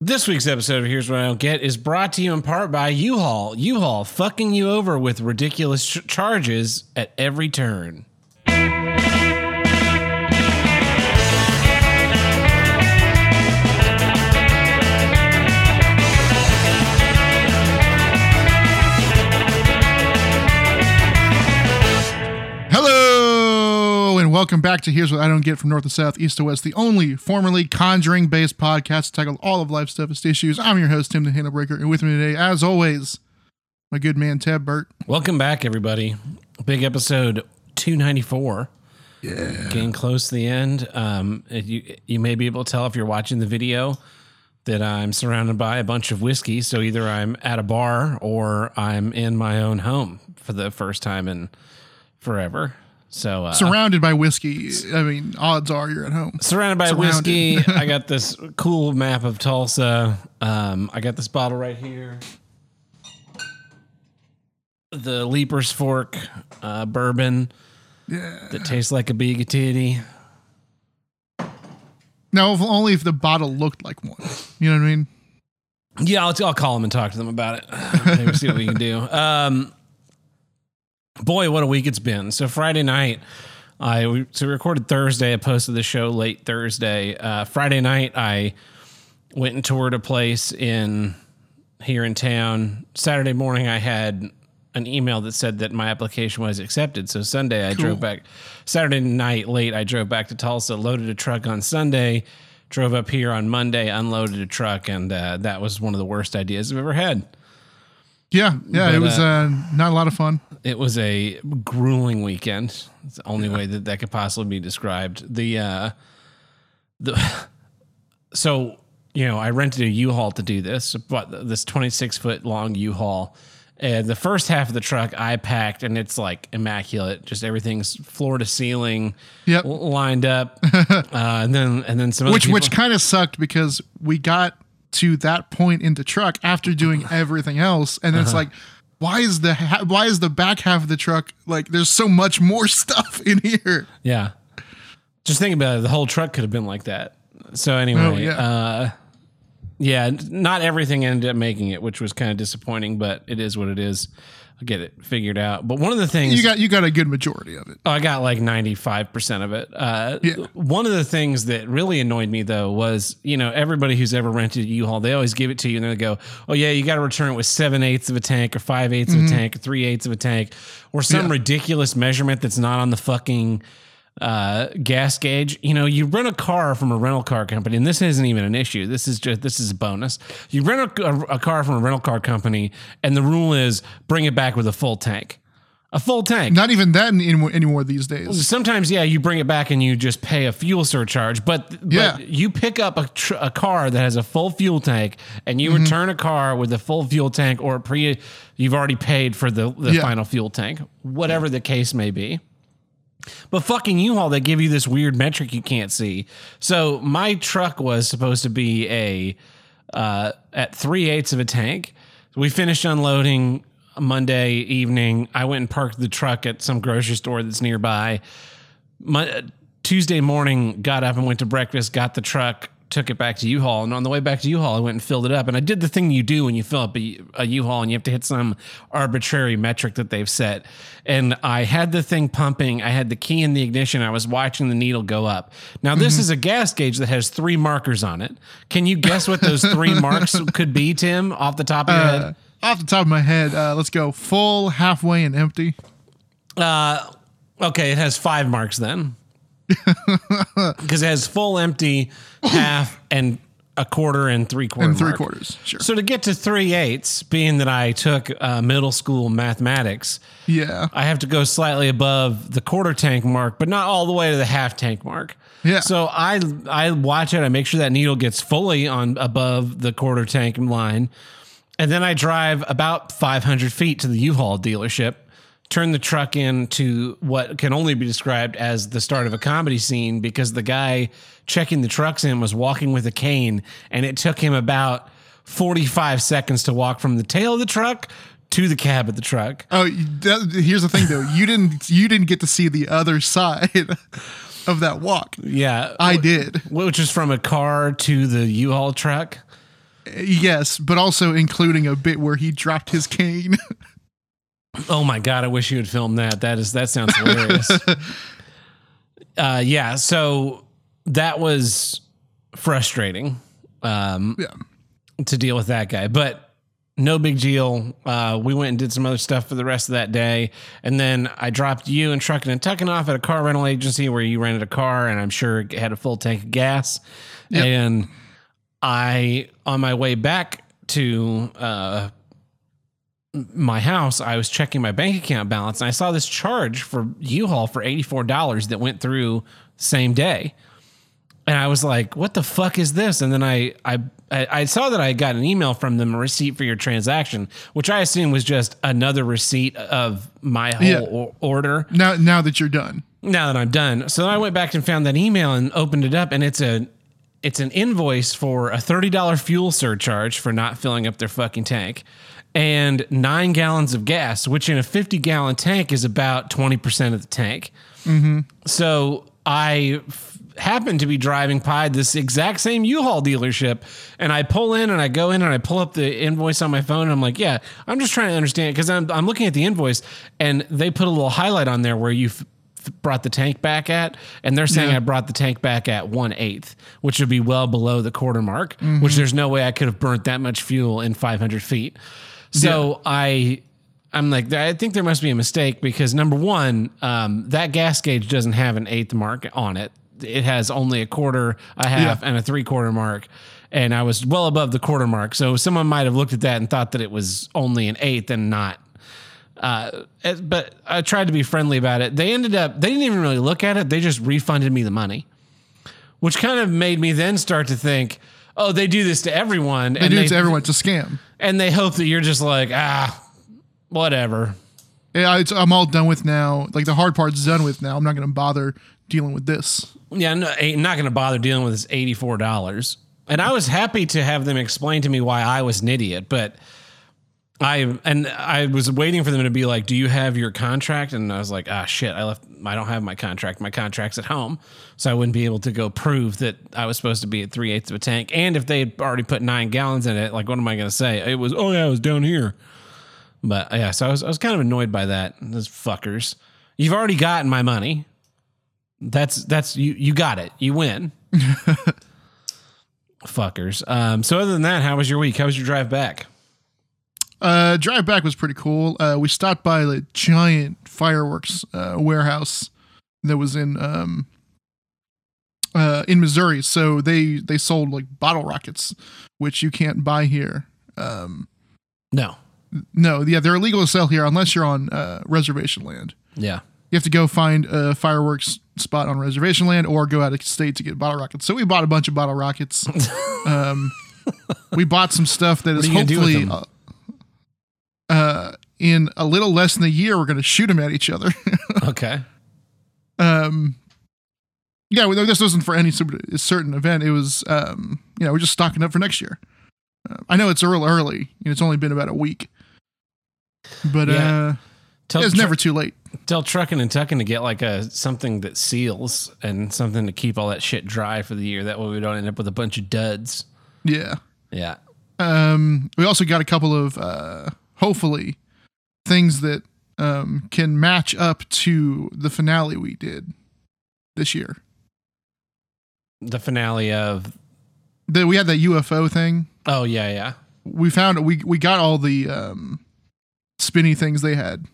This week's episode of Here's What I Don't Get is brought to you in part by U-Haul. U-Haul fucking you over with ridiculous ch- charges at every turn. Welcome back to Here's What I Don't Get from North to South, East to West, the only formerly conjuring based podcast to tackle all of life's toughest issues. I'm your host, Tim the Handle Breaker, and with me today, as always, my good man, Tab Burt. Welcome back, everybody. Big episode 294. Yeah. Getting close to the end. Um, you, you may be able to tell if you're watching the video that I'm surrounded by a bunch of whiskey. So either I'm at a bar or I'm in my own home for the first time in forever. So uh, Surrounded by whiskey, I mean, odds are you're at home. surrounded by Surrounded. whiskey. I got this cool map of Tulsa. Um, I got this bottle right here. The Leiper's Fork uh, bourbon Yeah. that tastes like a big titty. Now, if, only if the bottle looked like one. You know what I mean? Yeah, I'll, I'll call them and talk to them about it. Maybe see what we can do. Um, boy, what a week it's been. So Friday night, I we, so we recorded Thursday. I posted the show late Thursday. Uh, Friday night, I went and toured a place in here in town. Saturday morning, I had an email that said that my application was accepted. So Sunday, I drove back. Saturday night late, I drove back to Tulsa, loaded a truck on Sunday, drove up here on Monday, unloaded a truck, and uh, that was one of the worst ideas I've ever had. Yeah. Yeah. But, it was uh, uh, not a lot of fun. It was a grueling weekend. It's the only way that that could possibly be described. The uh the so you know, I rented a U-Haul to do this, but this 26 foot long U-Haul. And the first half of the truck I packed, and it's like immaculate. Just everything's floor to ceiling, Yep. lined up. uh, and then and then some other which people- which kind of sucked because we got to that point in the truck after doing everything else and Uh-huh. it's like why is the ha- why is the back half of the truck like there's so much more stuff in here Yeah. Just think about it. The whole truck could have been like that. So anyway, Oh, yeah. uh, yeah, not everything ended up making it, which was kind of disappointing, but it is what it is. I'll get it figured out. But one of the things you got you got a good majority of it Oh, I got like 95% of it. Uh, Yeah. One of the things that really annoyed me though was, you know, everybody who's ever rented a U-Haul, they always give it to you and they go, oh yeah, you got to return it with seven eighths of a tank or five eighths of a tank or three eighths of a tank or some Yeah. ridiculous measurement that's not on the fucking uh, gas gauge. You know, you rent a car from a rental car company, and this isn't even an issue. This is just this is a bonus. You rent a, a, car from a rental car company, and the rule is bring it back with a full tank. A full tank. not even that in, in, anymore these days Sometimes, yeah, you bring it back and you just pay a fuel surcharge. But, Yeah. but you pick up a, tr- a car that has a full fuel tank and Mm-hmm. you return a car with a full fuel tank or pre, you've already paid for the, the Yeah. final fuel tank, whatever the case may be. But fucking U-Haul, they give you this weird metric you can't see. So my truck was supposed to be a uh, at three eighths of a tank. We finished unloading Monday evening. I went and parked the truck at some grocery store that's nearby. My, Tuesday morning, got up and went to breakfast. Got the truck, took it back to U-Haul, and on the way back to U-Haul, I went and filled it up. And I did the thing you do when you fill up a, a U-Haul, and you have to hit some arbitrary metric that they've set. And I had the thing pumping. I had the key in the ignition. I was watching the needle go up. Now this is a gas gauge that has three markers on it. Can you guess what those three marks could be, Tim, off the top of your head? uh, off the top of my head uh, let's go full halfway and empty Uh, okay, it has five marks then. Because it has full, empty, half, and a quarter and three quarter. and three mark. quarters sure So to get to three eighths, being that I took uh, middle school mathematics, yeah I have to go slightly above the quarter tank mark, but not all the way to the half tank mark. Yeah. So I I watch it. I make sure that needle gets fully on above the quarter tank line, and then I drive about 500 feet to the U-Haul dealership, turn the truck into what can only be described as the start of a comedy scene because the guy checking the trucks in was walking with a cane, and it took him about 45 seconds to walk from the tail of the truck to the cab of the truck. oh that, here's the thing though you didn't you didn't get to see the other side of that walk Yeah. i did which is from a car to the U-Haul truck. yes, but also including a bit where he dropped his cane. Oh my god, I wish you had filmed that. That is that sounds hilarious. uh, yeah, so that was frustrating um, yeah. to deal with that guy, but no big deal. Uh, we went and did some other stuff for the rest of that day, and then I dropped you and trucking and tucking off at a car rental agency where you rented a car, and I'm sure it had a full tank of gas. Yep. And I, on my way back to uh, my house, I was checking my bank account balance and I saw this charge for U-Haul for $84 that went through same day. And I was like, what the fuck is this? And then I, I, I saw that I got an email from them, a receipt for your transaction, which I assume was just another receipt of my whole Yeah. or- order Now, now that you're done. now that I'm done. So then I went back and found that email and opened it up, and it's a it's an invoice for a thirty dollar fuel surcharge for not filling up their fucking tank, and nine gallons of gas, which in a fifty gallon tank is about twenty percent of the tank. Mm-hmm. So I f- happened to be driving by this exact same U-Haul dealership, and I pull in and I go in and I pull up the invoice on my phone. And I'm like, yeah, I'm just trying to understand because I'm I'm looking at the invoice, and they put a little highlight on there where you. F- brought the tank back at and they're saying Yeah. i brought the tank back at one eighth which would be well below the quarter mark which mm-hmm. there's no way i could have burnt that much fuel in 500 feet so i I'm like, I think there must be a mistake because number one, um, that gas gauge doesn't have an eighth mark on it. It has only a quarter, a half, and a three quarter mark. And I was well above the quarter mark. So someone might have looked at that and thought that it was only an eighth and not. Uh, but I tried to be friendly about it. They ended up, they didn't even really look at it. They just refunded me the money, which kind of made me then start to think, oh, they do this to everyone. They and do it to everyone. It's a scam. and they hope that you're just like, ah, whatever. Yeah, it's, I'm all done with now. Like the hard part's done with now. I'm not going to bother dealing with this. Yeah, no, I'm not going to bother dealing with this eighty-four dollars. And I was happy to have them explain to me why I was an idiot, but I and I was waiting for them to be like, "Do you have your contract?" And I was like, "Ah, shit! I left. I don't have my contract. My contract's at home, so I wouldn't be able to go prove that I was supposed to be at three eighths of a tank. And if they had already put nine gallons in it, like, what am I going to say? It was, oh yeah, it was down here. But yeah, so I was I was kind of annoyed by that. Those fuckers. You've already gotten my money. That's that's you you got it. You win. Fuckers. Um, so other than that, how was your week? How was your drive back? Uh, drive back was pretty cool. Uh, we stopped by the giant fireworks uh, warehouse that was in um uh in Missouri. So they they sold like bottle rockets, which you can't buy here. Um, No. no, yeah, they're illegal to sell here unless you're on uh, reservation land. Yeah. You have to go find a fireworks spot on reservation land or go out of state to get bottle rockets. So we bought a bunch of bottle rockets. um, we bought some stuff that is hopefully? Uh, in a little less than a year, we're going to shoot them at each other. Okay. um, yeah, well, this wasn't for any certain event. It was, um, you know, we're just stocking up for next year. Uh, I know it's early, early. You know, it's only been about a week, but Yeah. uh, Tell it's tr- never too late. tell trucking and tucking to get like a something that seals and something to keep all that shit dry for the year. That way we don't end up with a bunch of duds. Yeah. Yeah. Um, we also got a couple of uh, hopefully things that um, can match up to the finale we did this year. The finale of The, we had that UFO thing. oh yeah yeah We found we we got all the um, spinny things they had.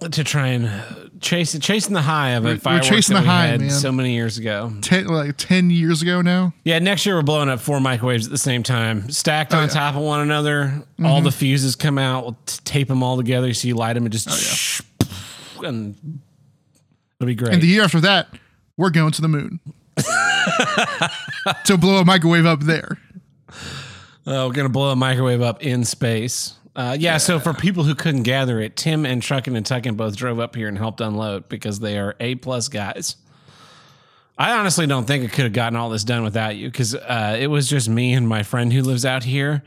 To try and chase chasing the high of it. we're chasing that the we high, had man. so many years ago. Ten, like ten years ago now. Yeah, next year we're blowing up four microwaves at the same time, stacked Oh, on yeah. Mm-hmm. top of one another. All the fuses come out. We'll t- tape them all together so you light them and just and it'll be great. And the year after that, we're going to the moon to blow a microwave up there. Oh, we're gonna blow a microwave up in space. Uh, yeah, so for people who couldn't gather it, Tim and Truckin and Tuckin both drove up here and helped unload because they are A plus guys. I honestly don't think I could have gotten all this done without you because uh, it was just me and my friend who lives out here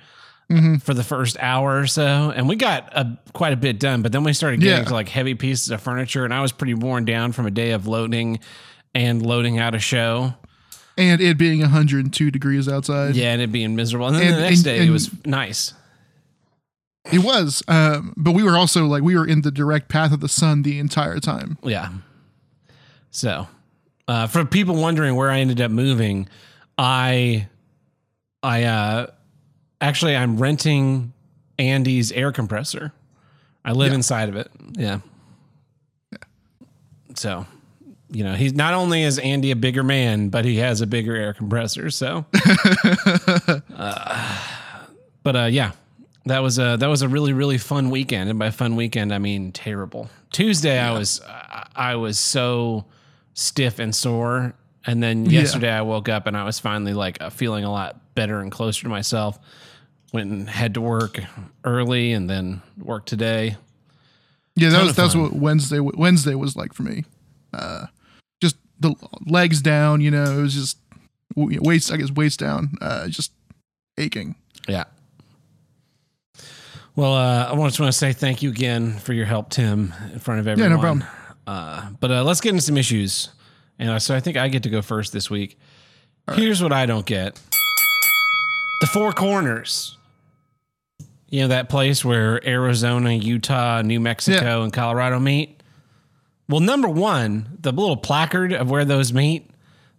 for the first hour or so, and we got a, quite a bit done. But then we started getting Yeah. to like heavy pieces of furniture, and I was pretty worn down from a day of loading and loading out a show. and it being 102 degrees outside. Yeah, and it being miserable. And then And- the next and- day it was nice. It was, um, but we were also like we were in the direct path of the sun the entire time. Yeah. So, uh, for people wondering where I ended up moving, I, I, uh, actually I'm renting Andy's air compressor. I live inside of it. Yeah. So, you know, he's not only is Andy a bigger man, but he has a bigger air compressor. So, uh, but uh, yeah, that was a that was a really really fun weekend, and by fun weekend I mean terrible. Tuesday I was I, was so stiff and sore, and then Yeah. yesterday I woke up and I was finally like uh, feeling a lot better and closer to myself. Went and had to work early, and then work today. Yeah, that was that's what Wednesday Wednesday was like for me. Uh, just the legs down, you know, it was just waist I guess waist down, uh, just aching. Yeah. Well, uh, I just want to say thank you again for your help, Tim, in front of everyone. Yeah, no problem. Uh, but uh, let's get into some issues. And uh, so I think I get to go first this week. Here's what I don't get the Four Corners. You know, that place where Arizona, Utah, New Mexico, and Colorado meet? Well, number one, the little placard of where those meet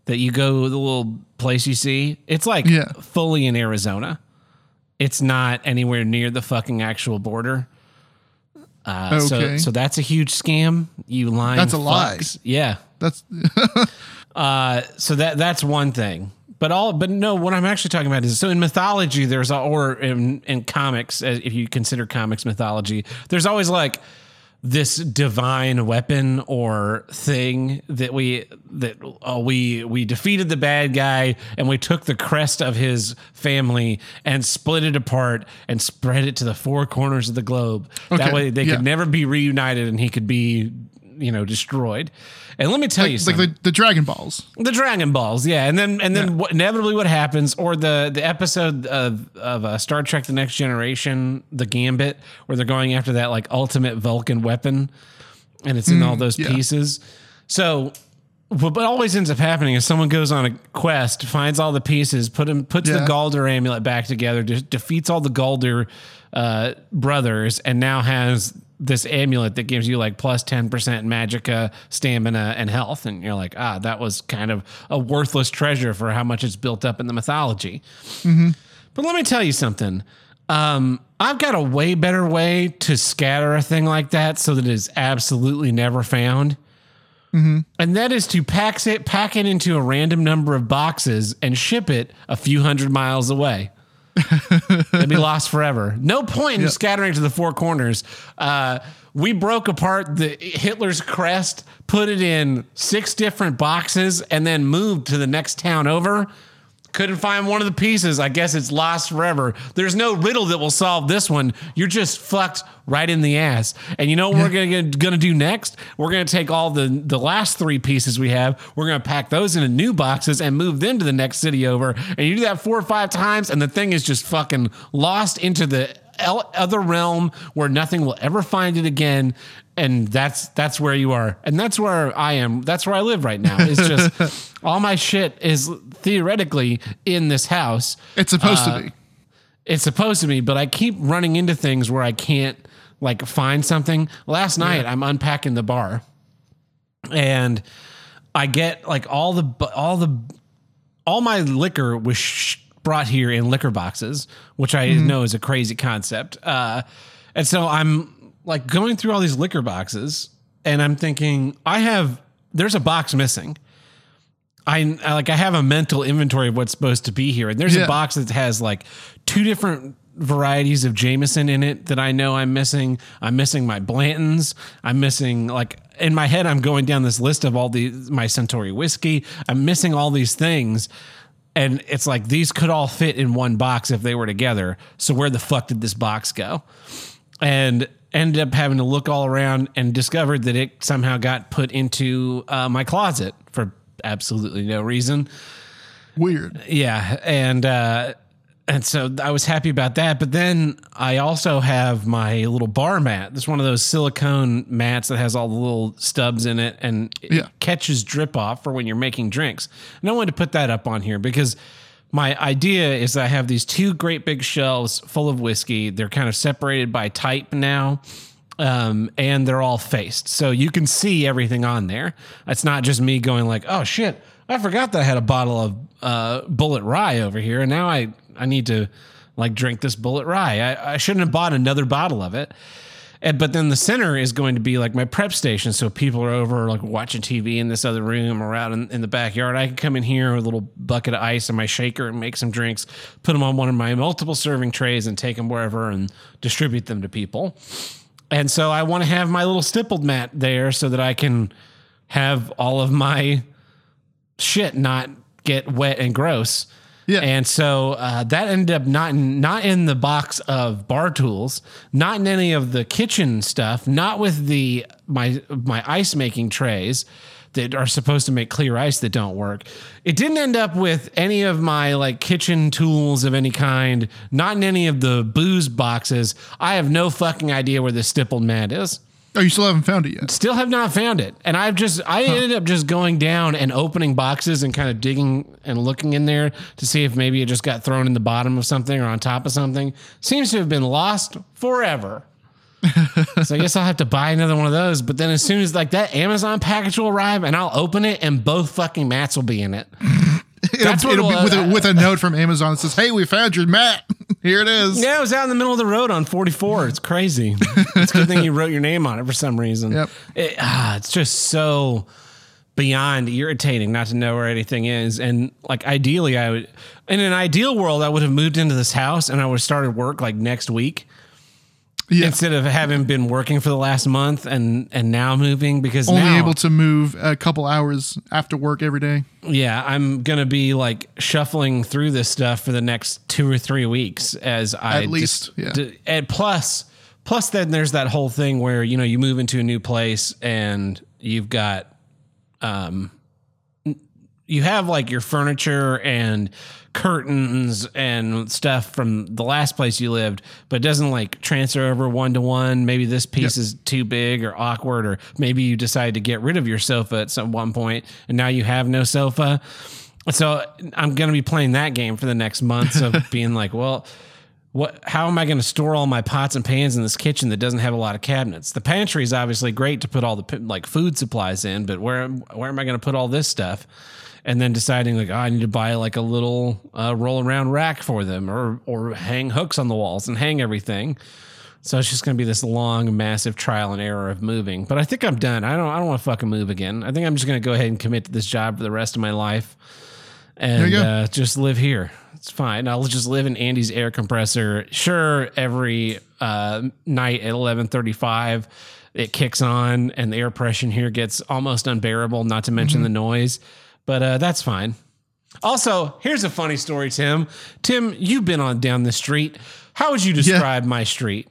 that you go, the little place you see, it's like Yeah. fully in Arizona. It's not anywhere near the fucking actual border. Uh, So, Okay. so that's a huge scam. You lying. That's a lie. Yeah. That's Uh, so that that's one thing. But all, but no, what I'm actually talking about is so in mythology, there's or in in comics, if you consider comics mythology, there's always like this divine weapon or thing that we that oh, we we defeated the bad guy and we took the crest of his family and split it apart and spread it to the four corners of the globe. that way they yeah. could never be reunited and he could be you know destroyed. And let me tell you it's like the, the Dragon Balls. The Dragon Balls, yeah, and then and then what, inevitably what happens, or the the episode of of uh, Star Trek: The Next Generation, the Gambit, where they're going after that like ultimate Vulcan weapon, and it's in all those yeah. pieces. So, what what always ends up happening is someone goes on a quest, finds all the pieces, put them puts the Yeah. Gauldur amulet back together, de- defeats all the Gauldur uh, brothers, and now has this amulet that gives you like plus 10% magicka, stamina, and health. And you're like, ah, that was kind of a worthless treasure for how much it's built up in the mythology. But let me tell you something. Um, I've got a way better way to scatter a thing like that so that it is absolutely never found. And that is to pack it, pack it into a random number of boxes and ship it a few hundred miles away. It'd be lost forever. No point in scattering to the four corners. Uh, we broke apart the Hitler's crest, put it in six different boxes, and then moved to the next town over. Couldn't find one of the pieces. I guess it's lost forever. There's no riddle that will solve this one. You're just fucked right in the ass. And you know what we're gonna gonna do next? We're gonna take all the the last three pieces we have. We're gonna pack those into new boxes and move them to the next city over. And you do that four or five times, and the thing is just fucking lost into the other realm where nothing will ever find it again. And that's that's where you are, and that's where I am. That's where I live right now. It's just all my shit is theoretically in this house. It's supposed Uh, to be. It's supposed to be, but I keep running into things where I can't like find something. Last night I'm unpacking the bar and I get like all the all the all my liquor was sh- brought here in liquor boxes, which I know is a crazy concept. Uh, and so I'm like going through all these liquor boxes, and I'm thinking I have there's a box missing. I, I like I have a mental inventory of what's supposed to be here, and there's Yeah. a box that has like two different varieties of Jameson in it that I know I'm missing. I'm missing my Blantons. I'm missing like in my head. I'm going down this list of all the my Suntory whiskey. I'm missing all these things, and it's like these could all fit in one box if they were together. So where the fuck did this box go? And ended up having to look all around and discovered that it somehow got put into uh, my closet for absolutely no reason. Weird. Yeah, and uh, and so I was happy about that. But then I also have my little bar mat. It's one of those silicone mats that has all the little stubs in it and it Yeah. catches drip off for when you're making drinks. And I wanted to put that up on here because my idea is I have these two great big shelves full of whiskey. They're kind of separated by type now. Um, and they're all faced. So you can see everything on there. It's not just me going like, oh shit, I forgot that I had a bottle of uh, Bulleit rye over here. And now I, I need to like drink this Bulleit rye. I, I shouldn't have bought another bottle of it. And, but then the center is going to be like my prep station. So people are over like watching TV in this other room or out in, in the backyard. I can come in here with a little bucket of ice and my shaker and make some drinks, put them on one of my multiple serving trays and take them wherever and distribute them to people. And so I want to have my little stippled mat there so that I can have all of my shit not get wet and gross. Yeah. And so uh, that ended up not in, not in the box of bar tools, not in any of the kitchen stuff, not with the my my ice making trays that are supposed to make clear ice that don't work. It didn't end up with any of my like kitchen tools of any kind, not in any of the booze boxes. I have no fucking idea where the stippled mat is. Oh, you still haven't found it yet. Still have not found it. And I've just, I ended up just going down and opening boxes and kind of digging and looking in there to see if maybe it just got thrown in the bottom of something or on top of something. Seems to have been lost forever. so I guess I'll have to buy another one of those. But then as soon as like that Amazon package will arrive and I'll open it and both fucking mats will be in it. It'll, it'll be with a, with a note from Amazon that says, "Hey, we found your mat. Here it is." Yeah, it was out in the middle of the road on 44. It's crazy. it's a good thing you wrote your name on it for some reason. Yep. It, ah, it's just so beyond irritating not to know where anything is. And like ideally, I would, in an ideal world, I would have moved into this house and I would have started work like next week Yeah. instead of having been working for the last month and and now moving because Only now, able to move a couple hours after work every day. yeah, I'm gonna be like shuffling through this stuff for the next two or three weeks as I At least, just- yeah. d- and plus, plus then there's that whole thing where you know you move into a new place and you've got, um, you have like your furniture and curtains and stuff from the last place you lived, but it doesn't like transfer over one to one. Maybe this piece is too big or awkward, or maybe you decide to get rid of your sofa at some one point and now you have no sofa. So I'm going to be playing that game for the next months of being like, well, what how am I going to store all my pots and pans in this kitchen that doesn't have a lot of cabinets? The pantry is obviously great to put all the like food supplies in, but where where am I going to put all this stuff? And then deciding like, oh, I need to buy like a little uh, roll around rack for them, or or hang hooks on the walls and hang everything. So it's just going to be this long, massive trial and error of moving. But I think I'm done. I don't I don't want to fucking move again. I think I'm just going to go ahead and commit to this job for the rest of my life and uh, just live here. It's fine. I'll just live in Andy's air compressor. Sure, every uh, night at eleven thirty-five, it kicks on, and the air pressure here gets almost unbearable. Not to mention the noise, but uh, that's fine. Also, here's a funny story, Tim. Tim, you've been on down the street. How would you describe my street?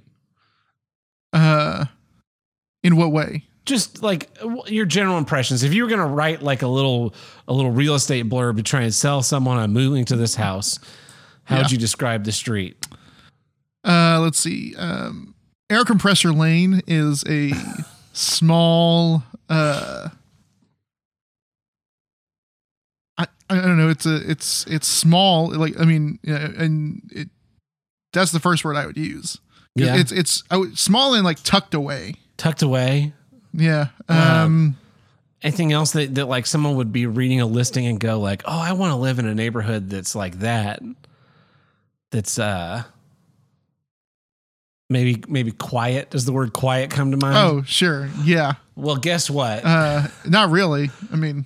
Uh, in what way? just like your general impressions if you were going to write like a little a little real estate blurb to try and sell someone on moving to this house how would you describe the street Uh, let's see. Um, air compressor lane is a small. Uh, I don't know. It's a it's it's small. Like I mean, and it that's the first word I would use. yeah It's it's I would, small and like tucked away. tucked away Yeah. Wow. Um. anything else that, that like someone would be reading a listing and go like oh i want to live in a neighborhood that's like that that's uh maybe maybe quiet does the word quiet come to mind Oh, sure. Yeah. well guess what Uh, not really. I mean,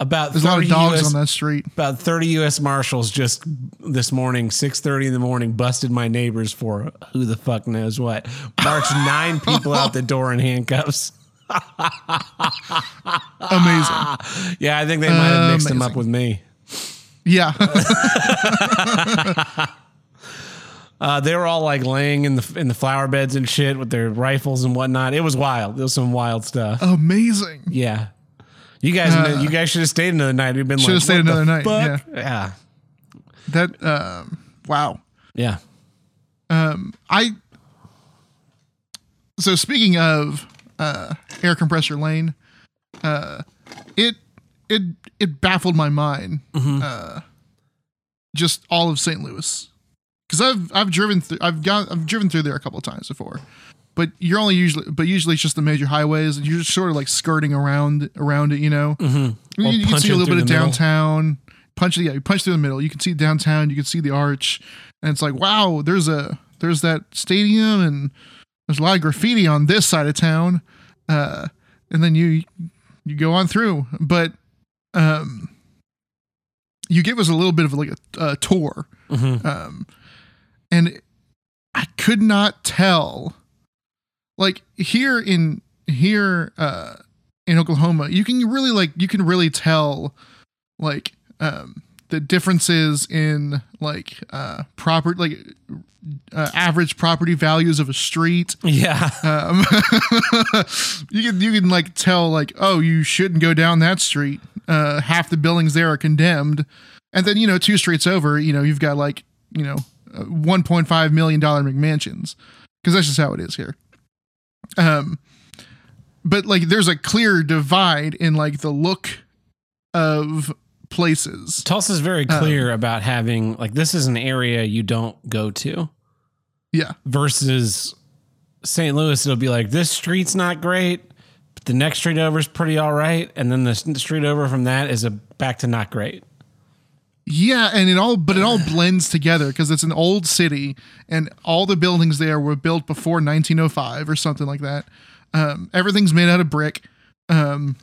about there's a lot of dogs US on that street. About 30 U.S. Marshals just this morning, 6:30 in the morning, busted my neighbors for who the fuck knows what. Marched nine people out the door in handcuffs. Amazing. Yeah, I think they might have mixed them up with me. Yeah. Uh, they were all like laying in the in the flower beds and shit with their rifles and whatnot. It was wild. It was some wild stuff. Amazing. Yeah, you guys, you guys should have stayed another night. We've been like, Uh, Should've stayed another night, fuck? yeah. yeah. That um wow. Yeah. Um, I. So speaking of uh, air compressor lane, uh, it it it baffled my mind. Uh, just all of St. Louis, because I've I've driven through I've got I've driven through there a couple of times before, but you're only usually but usually it's just the major highways and you're just sort of like skirting around around it, you know. Mm-hmm. You, you can see a little bit of the middle. downtown. Punch yeah, you punch through the middle. You can see downtown. You can see the arch, and it's like wow, there's a there's that stadium, and there's a lot of graffiti on this side of town. Uh, and then you you go on through, but um, you give us a little bit of like a, a tour, Mhm. um, and I could not tell. Like here in here uh, in Oklahoma, you can really like you can really tell like um, the differences in like uh, proper like uh, average property values of a street. Yeah. Um, you can you can like tell like oh you shouldn't go down that street. Uh, half the buildings there are condemned, and then you know two streets over, you know you've got like you know uh, 1.5 million dollar McMansions because that's just how it is here. Um, but like there's a clear divide in like the look of places. Tulsa's very Um, clear about having like this is an area you don't go to Yeah, versus St. Louis. It'll be like this street's not great, but the next street over is pretty all right, and then the street over from that is a back to not great. Yeah, and it all but it all blends together because it's an old city and all the buildings there were built before 1905 or something like that. Um, everything's made out of brick. Um,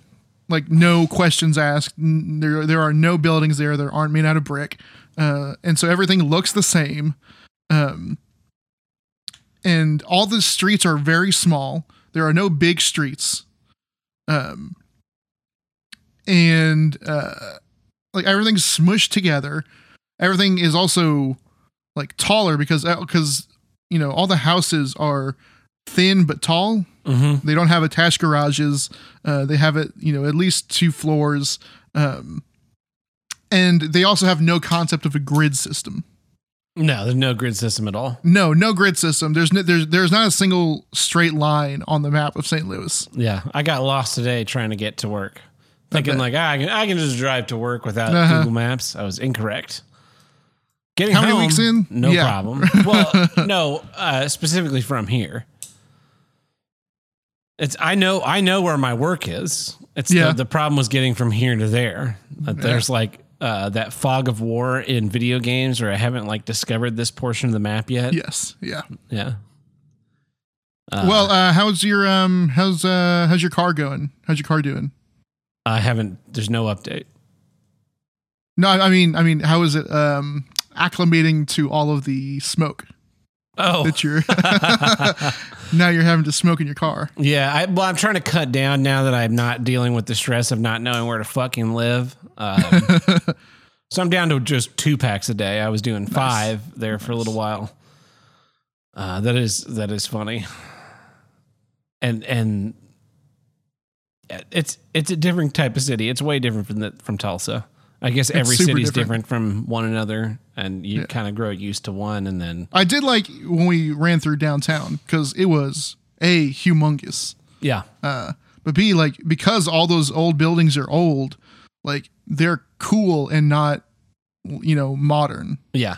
like no questions asked. There there are no buildings there that aren't made out of brick. Uh, and so everything looks the same. Um, and all the streets are very small. There are no big streets. Um, and uh, like everything's smushed together. Everything is also like taller because because you know all the houses are thin but tall. Mm-hmm. They don't have attached garages. Uh, they have it you know at least two floors. Um, and they also have no concept of a grid system. No, there's no grid system at all. No, no grid system. There's no, there's there's not a single straight line on the map of St. Louis. Yeah, I got lost today trying to get to work, thinking like ah, I can I can just drive to work without Uh-huh. Google Maps. I was incorrect. Getting How many weeks in? No Yeah. problem. Well, no, uh, specifically from here. It's I know I know where my work is. It's Yeah. the, the problem was getting from here to there. Yeah. There's like uh, that fog of war in video games where I haven't like discovered this portion of the map yet. Yes, yeah. Yeah. Uh, well, uh, how's your um how's uh how's your car going? How's your car doing? I haven't. There's no update. No, I mean, I mean, how is it um, acclimating to all of the smoke Oh, that you're now you're having to smoke in your car? Yeah, I, well, I'm trying to cut down now that I'm not dealing with the stress of not knowing where to fucking live. Um, so I'm down to just two packs a day. I was doing five there for a little while. Uh, that is that is funny, and and it's it's a different type of city. It's way different from the, from Tulsa. I guess every super city's different. different. from one another, and you Yeah. kind of grow used to one, and then I did like when we ran through downtown because it was a humongous, yeah, uh, but b like because all those old buildings are old, like they're cool and not, you know, modern. Yeah.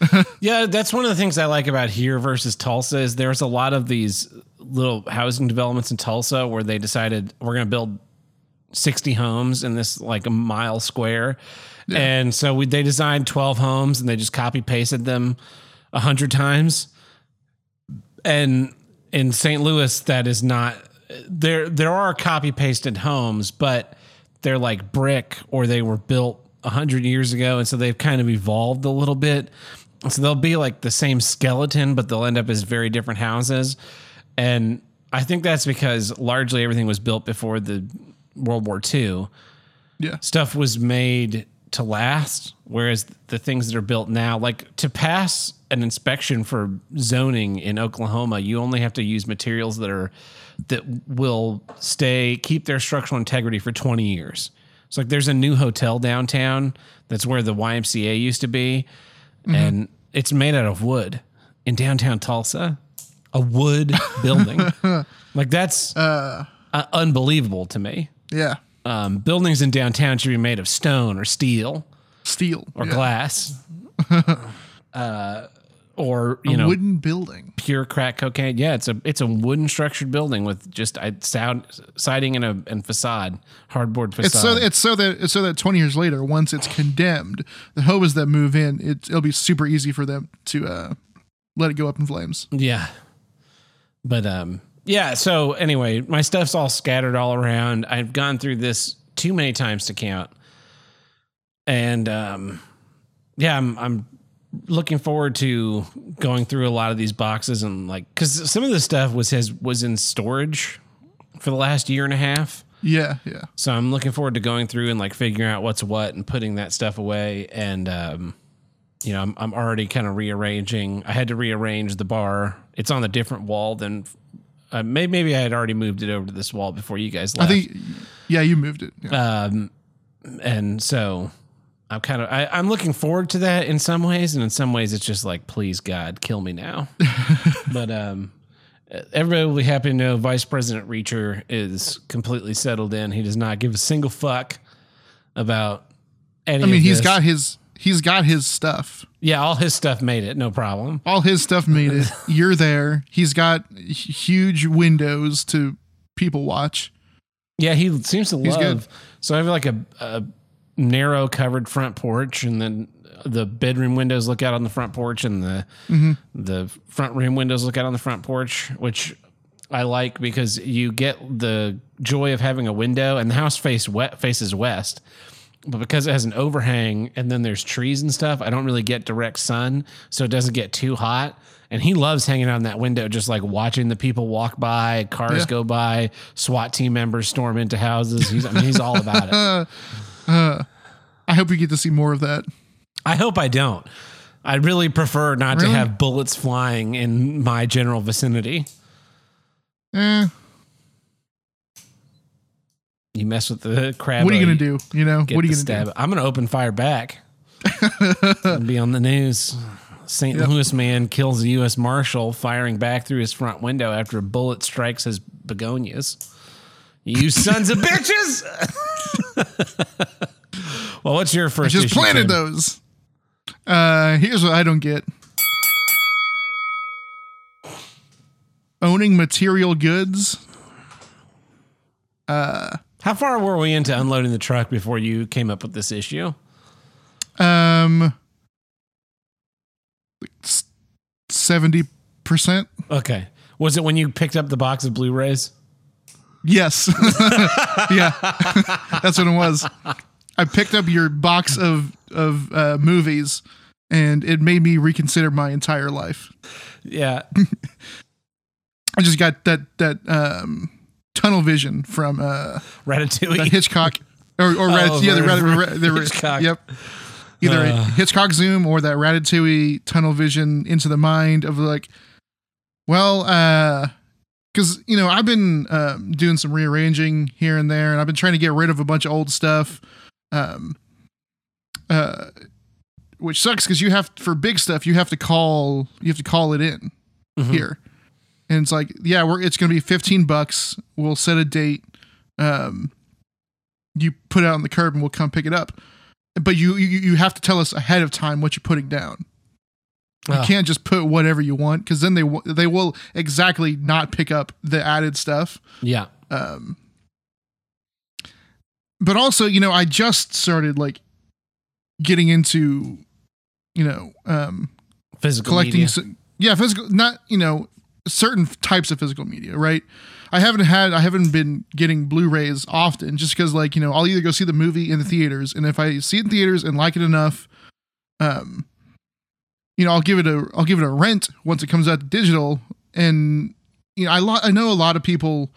yeah, that's one of the things I like about here versus Tulsa is there's a lot of these little housing developments in Tulsa where they decided we're going to build 60 homes in this like a mile square. And so we, they designed 12 homes and they just copy pasted them a hundred times. And in St. Louis, that is not there. There are copy pasted homes, but they're like brick or they were built a hundred years ago, and so they've kind of evolved a little bit. So they'll be like the same skeleton, but they'll end up as very different houses. And I think that's because largely everything was built before the World War II Yeah, stuff was made to last whereas the things that are built now like to pass an inspection for zoning in Oklahoma you only have to use materials that are that will stay keep their structural integrity for 20 years. It's like there's a new hotel downtown that's where the YMCA used to be mm-hmm. and it's made out of wood in downtown Tulsa. A wood building. like that's uh, unbelievable to me. Yeah. Um, buildings in downtown should be made of stone or steel Steel. or yeah. glass. uh, or you A know wooden building. pure crack cocaine. Yeah, it's a it's a wooden structured building with just a sound siding and a and facade, hardboard facade. It's so it's so that it's so that 20 years later, once it's condemned, the hobos that move in, it, it'll be super easy for them to uh, let it go up in flames. Yeah. But um yeah, so anyway, my stuff's all scattered all around. I've gone through this too many times to count. And um yeah, I'm I'm looking forward to going through a lot of these boxes and like cuz some of the stuff was his was in storage for the last year and a half. Yeah, yeah. So I'm looking forward to going through and like figuring out what's what and putting that stuff away. And um, you know, I'm I'm already kind of rearranging. I had to rearrange the bar. It's on a different wall than uh, maybe maybe I had already moved it over to this wall before you guys left. I think, yeah, you moved it. Yeah. um, and so I'm kind of I, I'm looking forward to that in some ways, and in some ways it's just like, please God, kill me now. but um, everybody will be happy to know Vice President Reacher is completely settled in. He does not give a single fuck about any. I mean, he's this. got his he's got his stuff. yeah, all his stuff made it, no problem. All his stuff made it. You're there. He's got huge windows to people watch. Yeah, he seems to He's love. good. So I have like a, a narrow covered front porch, and then the bedroom windows look out on the front porch, and the Mm-hmm. the front room windows look out on the front porch, which I like because you get the joy of having a window, and the house face wet faces west. But because it has an overhang and then there's trees and stuff, I don't really get direct sun, so it doesn't get too hot. And he loves hanging out in that window, just like watching the people walk by, cars Yeah. go by, SWAT team members storm into houses. He's, I mean, he's all about it. I hope we get to see more of that. I hope I don't. I'd really prefer not to have bullets flying in my general vicinity. Eh, You mess with the crab. what are you gonna do? You know, what are you gonna stab. I'm gonna open fire back. and be on the news. St. Yep. Louis man kills a U.S. Marshal firing back through his front window after a bullet strikes his begonias. You sons of bitches! well, what's your do? I first? just planted those. Uh, here's what I don't get. Owning material goods. How far were we into unloading the truck before you came up with this issue? Um, seventy percent. Okay. Was it when you picked up the box of Blu-rays? Yes. yeah. That's what it was. I picked up your box of of uh, movies and it made me reconsider my entire life. Yeah. I just got that that um, tunnel vision from uh, Ratatouille. Hitchcock or or Oh, yeah the, right, Rat- the, Hitchcock. Yep. Either a Uh. Hitchcock zoom or that Ratatouille tunnel vision into the mind of like, well, uh, because you know I've been um, doing some rearranging here and there, and I've been trying to get rid of a bunch of old stuff, um, uh, which sucks because you have for big stuff you have to call you have to call it in Mhm. here, and it's like yeah we're it's gonna be fifteen bucks. We'll set a date. Um, you put it out on the curb and we'll come pick it up, but you you you have to tell us ahead of time what you're putting down. You Oh. can't just put whatever you want because then they w- they will exactly not pick up the added stuff. Yeah. Um, but also, you know, I just started like getting into, you know, um, Physical collecting. media. Yeah, physical, not you know, certain types of physical media, right? I haven't had, I haven't been getting Blu-rays often, just because like you know, I'll either go see the movie in the theaters, and if I see it in theaters and like it enough, um, you know, I'll give it a, I'll give it a rent once it comes out digital, and you know, I lo- I know a lot of people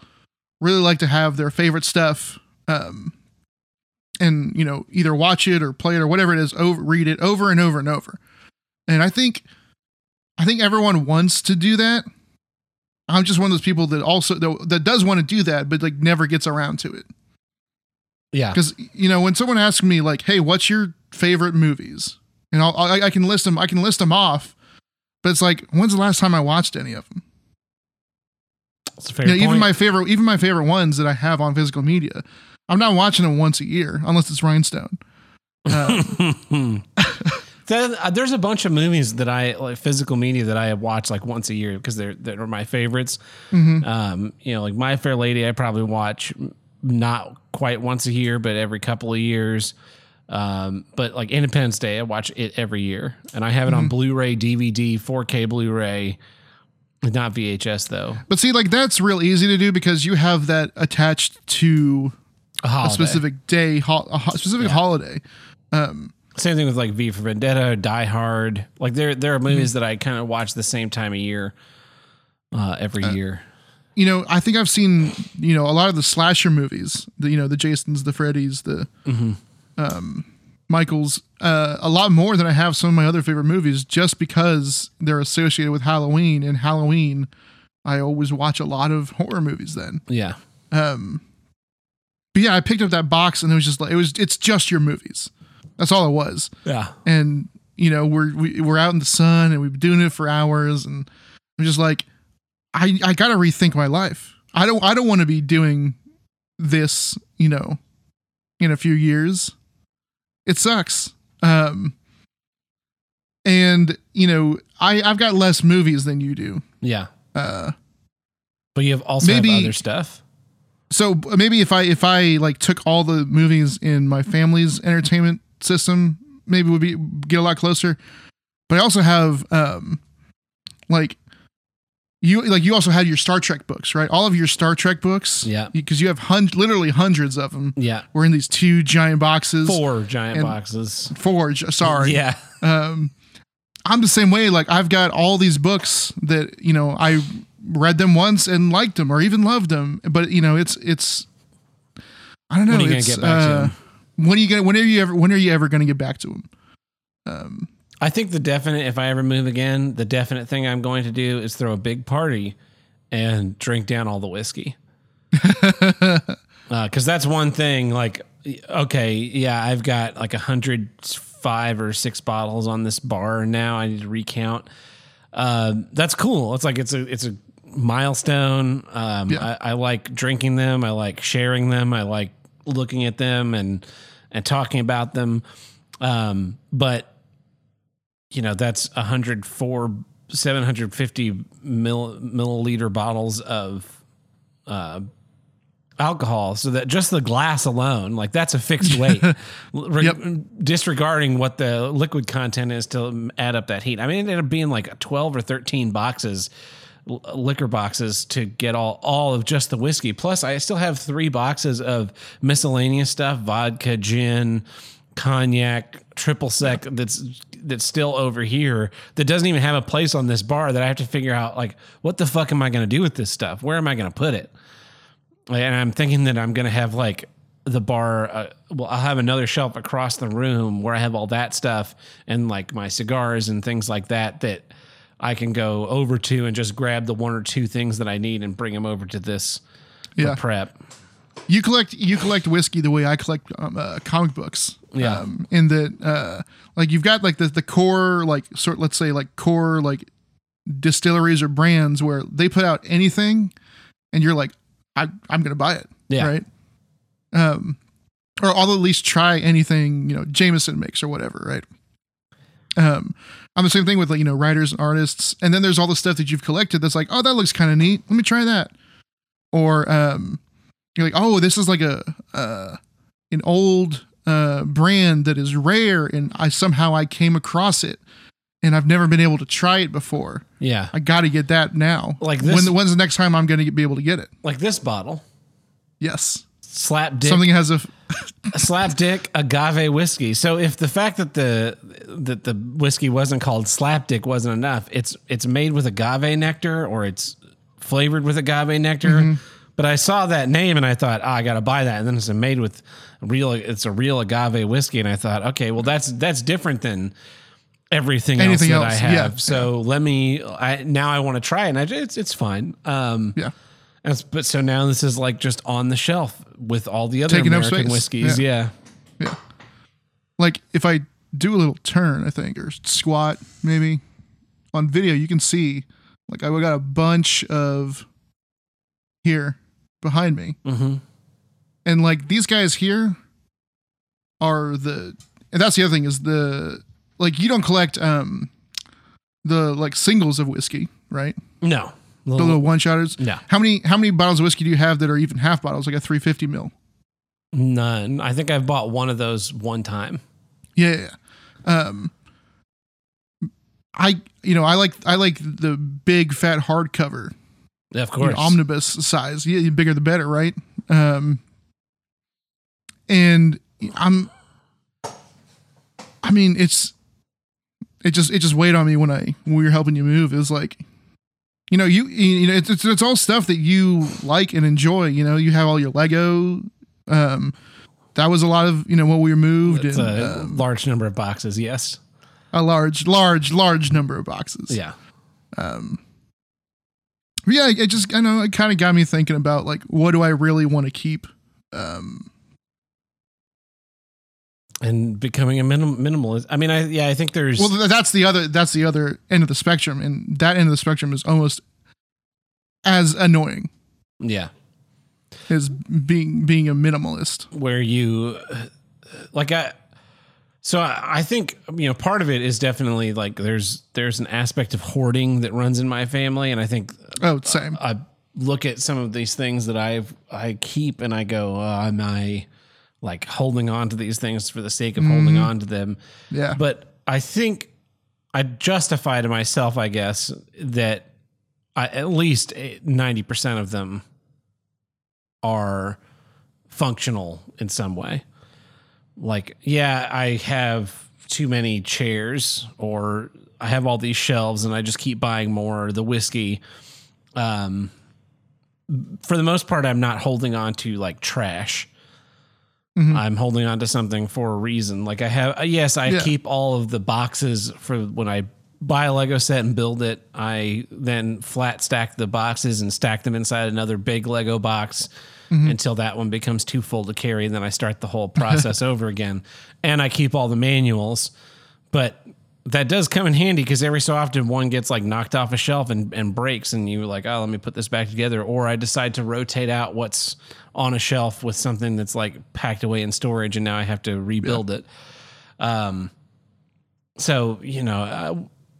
really like to have their favorite stuff, um, and you know, either watch it or play it or whatever it is, over read it over and over and over, and I think I think everyone wants to do that. I'm just one of those people that also that, that does want to do that, but like never gets around to it. Yeah. Because you know, when someone asks me like, "Hey, what's your favorite movies?" and I'll, I, I can list them. I can list them off, but it's like, when's the last time I watched any of them? It's a fair You know, even my favorite, even my favorite ones that I have on physical media, I'm not watching them once a year unless it's Rhinestone. Um, There's a bunch of movies that I like physical media that I watch like once a year because they're they're my favorites. mhm. Um, you know, like My Fair Lady, I probably watch not quite once a year, but every couple of years. Um, but like Independence Day, I watch it every year, and I have it on Blu-ray, DVD, 4K Blu-ray, not VHS though. But see, like that's real easy to do because you have that attached to A a specific day, ho- a specific holiday. Same thing with like V for Vendetta, Die Hard. Like there, there are movies that I kind of watch the same time of year, uh, every year. You know, I think I've seen you know a lot of the slasher movies. The you know the Jasons, the Freddys, the um, Michaels, uh, a lot more than I have some of my other favorite movies, just because they're associated with Halloween. And Halloween, I always watch a lot of horror movies then. Yeah, Um, but yeah, I picked up that box and it was just like it was. It's just your movies. That's all it was. yeah. And you know we're we, we're out in the sun and we've been doing it for hours, and I'm just like, I I got to rethink my life. I don't I don't want to be doing this. You know, in a few years, it sucks. Um, and you know I I've got less movies than you do. Yeah. Uh, But you have also Maybe- have other stuff. so maybe if I if I like took all the movies in my family's entertainment system, maybe would be get a lot closer. But I also have um like you like you also had your Star Trek books, right? All of your Star Trek books, Yeah. because you have hun- literally hundreds of them. Yeah. Were in these two giant boxes. Four giant boxes. Four. Sorry. Yeah. Um, I'm the same way. Like I've got all these books that you know I read them once and liked them or even loved them, but you know it's it's I don't know. When are you gonna it's, get back to uh, 'em? When are you gonna? When are you ever? When are you ever going to get back to them? Um, I think the definite, if I ever move again, the definite thing I'm going to do is throw a big party and drink down all the whiskey. Because that's one thing. Like, okay, yeah, I've got like a hundred five or six bottles on this bar now. I need to recount. Uh, that's cool. It's like it's a it's a milestone. Um, Yeah. I, I like drinking them. I like sharing them. I like looking at them and and talking about them. Um, but you know that's 104 750 mil, milliliter bottles of uh, alcohol so that just the glass alone like that's a fixed weight Re- Yep. disregarding what the liquid content is to add up that heat i mean it ended up being like 12 or 13 boxes liquor boxes to get all all of just the whiskey plus i still have three boxes of miscellaneous stuff vodka gin cognac triple sec that's that's still over here that doesn't even have a place on this bar that I have to figure out like what the fuck am I going to do with this stuff? Where am I going to put it? And I'm thinking that I'm going to have like the bar uh, well I'll have another shelf across the room where I have all that stuff and like my cigars and things like that that I can go over to and just grab the one or two things that I need and bring them over to this Yeah. prep. you collect you collect whiskey the way I collect um, uh, comic books. Yeah. Um, in that, uh, like you've got like the the core like sort let's say like core like distilleries or brands where they put out anything, and you're like, I I'm gonna buy it. Yeah. Right. Um, or I'll at least try anything you know Jameson makes or whatever. Right. Um, I'm the same thing with like you know writers and artists, and then there's all the stuff that you've collected that's like, oh, that looks kind of neat. Let me try that. Or um, you're like, oh, this is like a uh, an old uh, brand that is rare, and I somehow I came across it, and I've never been able to try it before. Yeah. I got to get that now. Like this- when the, when's the next time I'm going to be able to get it? Like this bottle. Yes, Slap dick something has a slap dick agave whiskey. So if the fact that the that the whiskey wasn't called slap dick wasn't enough, it's it's made with agave nectar or it's flavored with agave nectar. Mm-hmm. But I saw that name and I thought, oh, I got to buy that. And then it's made with real. It's a real agave whiskey, and I thought, okay, well that's that's different than everything Anything else that else, I yeah, have. so let me. I now I want to try it. And I, it's it's fine. Um, yeah. And but so now this is like just on the shelf with all the other Taking American whiskeys. Yeah. like if I do a little turn, I think, or squat maybe. On video, you can see like I got a bunch of here behind me, Mm-hmm. and like these guys here are the and that's the other thing is the like you don't collect um the like singles of whiskey, right? No. The little one shotters. no. How many how many bottles of whiskey do you have that are even half bottles, like a 350 mil? None. I think I've bought one of those one time. Yeah. yeah, yeah. Um I you know, I like I like the big fat hardcover Yeah, Of you know, course. omnibus size. Yeah, the bigger the better, right? Um, and I'm, I mean, it's, it just it just weighed on me when I when we were helping you move. It was like, you know, you you know, it's it's, it's all stuff that you like and enjoy. You know, you have all your Lego. Um, that was a lot of you know what we moved it's and a um, large number of boxes. Yes. a large large large number of boxes. Yeah. Um, yeah, it just I know it kind of got me thinking about like what do I really want to keep. Um, And becoming a minim- minimalist. I mean, I yeah, I think there's well, that's the other that's the other end of the spectrum, and that end of the spectrum is almost as annoying yeah, as being being a minimalist. where you like I so I I think you know part of it is definitely like there's there's an aspect of hoarding that runs in my family and I think Oh, same. I look at some of these things that I've I keep and I go, uh, am I like holding on to these things for the sake of holding on to them? Yeah, But I think I justify to myself, I guess, that I, at least ninety percent of them are functional in some way. Like, yeah, I have too many chairs, or I have all these shelves, and I just keep buying more. The whiskey, um, for the most part, I'm not holding on to like trash. Mhm. I'm holding on to something for a reason. Like I have, uh, yes, I Yeah. keep all of the boxes for when I buy a Lego set and build it. I then flat stack the boxes and stack them inside another big Lego box until that one becomes too full to carry. And then I start the whole process over again. And I keep all the manuals, but that does come in handy because every so often one gets like knocked off a shelf and, and breaks and you're like oh let me put this back together. Or i decide to rotate out what's on a shelf with something that's like packed away in storage and now i have to rebuild it. Um so you know uh,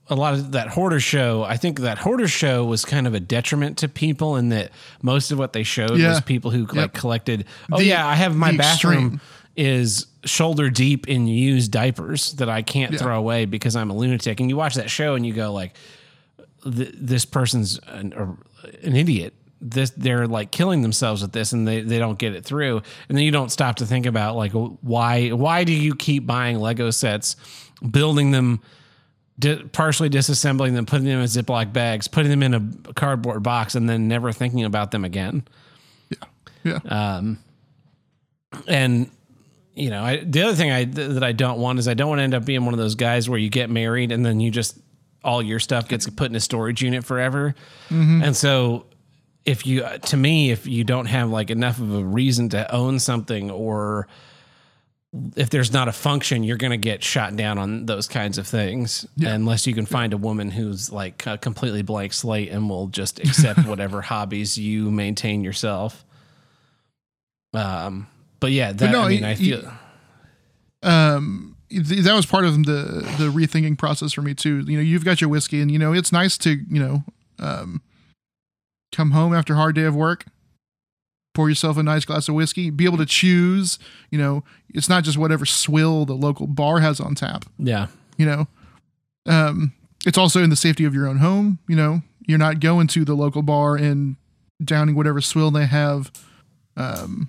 a lot of that hoarder show i think that hoarder show was kind of a detriment to people in that most of what they showed was people who like collected oh The- yeah i have my bathroom extreme. is shoulder deep in used diapers that I can't Yeah. throw away because I'm a lunatic. And you watch that show and you go like, this person's an, an idiot. This they're like killing themselves with this, and they, they don't get it through. And then you don't stop to think about like why why do you keep buying Lego sets, building them, di- partially disassembling them, putting them in Ziploc bags, putting them in a cardboard box, and then never thinking about them again yeah, um, and you know, I, the other thing I that I don't want is I don't want to end up being one of those guys where you get married and then you just all your stuff gets put in a storage unit forever. And so, if you, to me, if you don't have like enough of a reason to own something or if there's not a function, you're going to get shot down on those kinds of things unless you can find a woman who's like a completely blank slate and will just accept whatever hobbies you maintain yourself. Um, but yeah, that, no, I mean, y- I feel um that was part of the the rethinking process for me too. You know you've got your whiskey and you know it's nice to you know um come home after a hard day of work pour yourself a nice glass of whiskey be able to choose you know it's not just whatever swill the local bar has on tap. Yeah, you know um it's also in the safety of your own home you know you're not going to the local bar and downing whatever swill they have um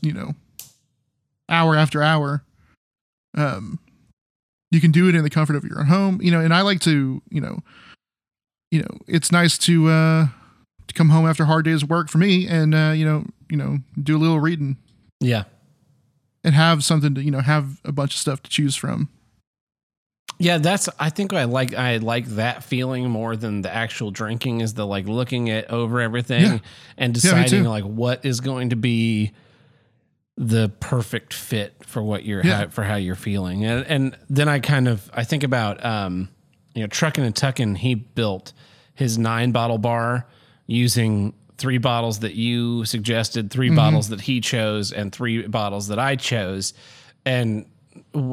you know hour after hour um you can do it in the comfort of your own home you know and i like to you know you know it's nice to uh to come home after hard day's of work for me and uh you know you know do a little reading yeah, and have something to you know have a bunch of stuff to choose from yeah. That's I think I like I like that feeling more than the actual drinking. Is the like looking at over everything Yeah. and deciding too. like what is going to be the perfect fit for what you're Yeah. how, for how you're feeling. And and then I kind of I think about um you know Truckin' and Tuckin' he built his 9 bottle bar using three bottles that you suggested, 3 bottles that he chose and three bottles that I chose and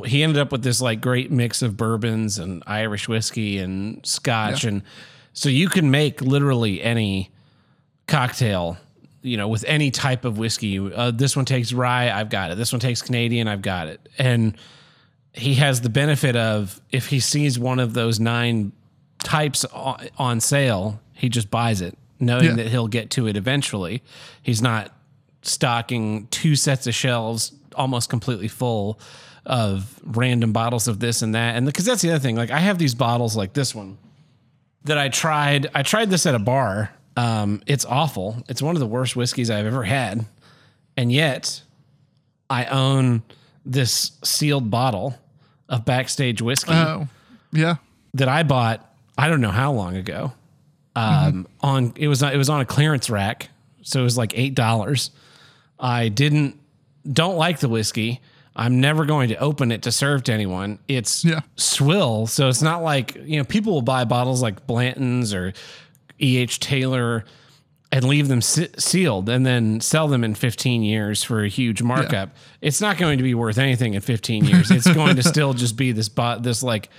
he ended up with this like great mix of bourbons and Irish whiskey and scotch and so you can make literally any cocktail, you know, with any type of whiskey. Uh, this one takes rye, I've got it. This one takes Canadian, I've got it. And he has the benefit of if he sees one of those nine types on, sale, he just buys it, knowing Yeah. that he'll get to it eventually. He's not stocking two sets of shelves almost completely full of random bottles of this and that. And because that's the other thing, like I have these bottles like this one that I tried. I tried this at a bar. Um, it's awful. It's one of the worst whiskeys I've ever had, and yet I own this sealed bottle of backstage whiskey Oh, yeah. that I bought. I don't know how long ago. Um, on it was it was on a clearance rack, so it was like eight dollars. I didn't don't like the whiskey. I'm never going to open it to serve to anyone. It's Yeah. swill, so it's not like you know people will buy bottles like Blanton's or E.H. Taylor and leave them se- sealed and then sell them in 15 years for a huge markup. It's not going to be worth anything in 15 years. It's going to still just be this bot this like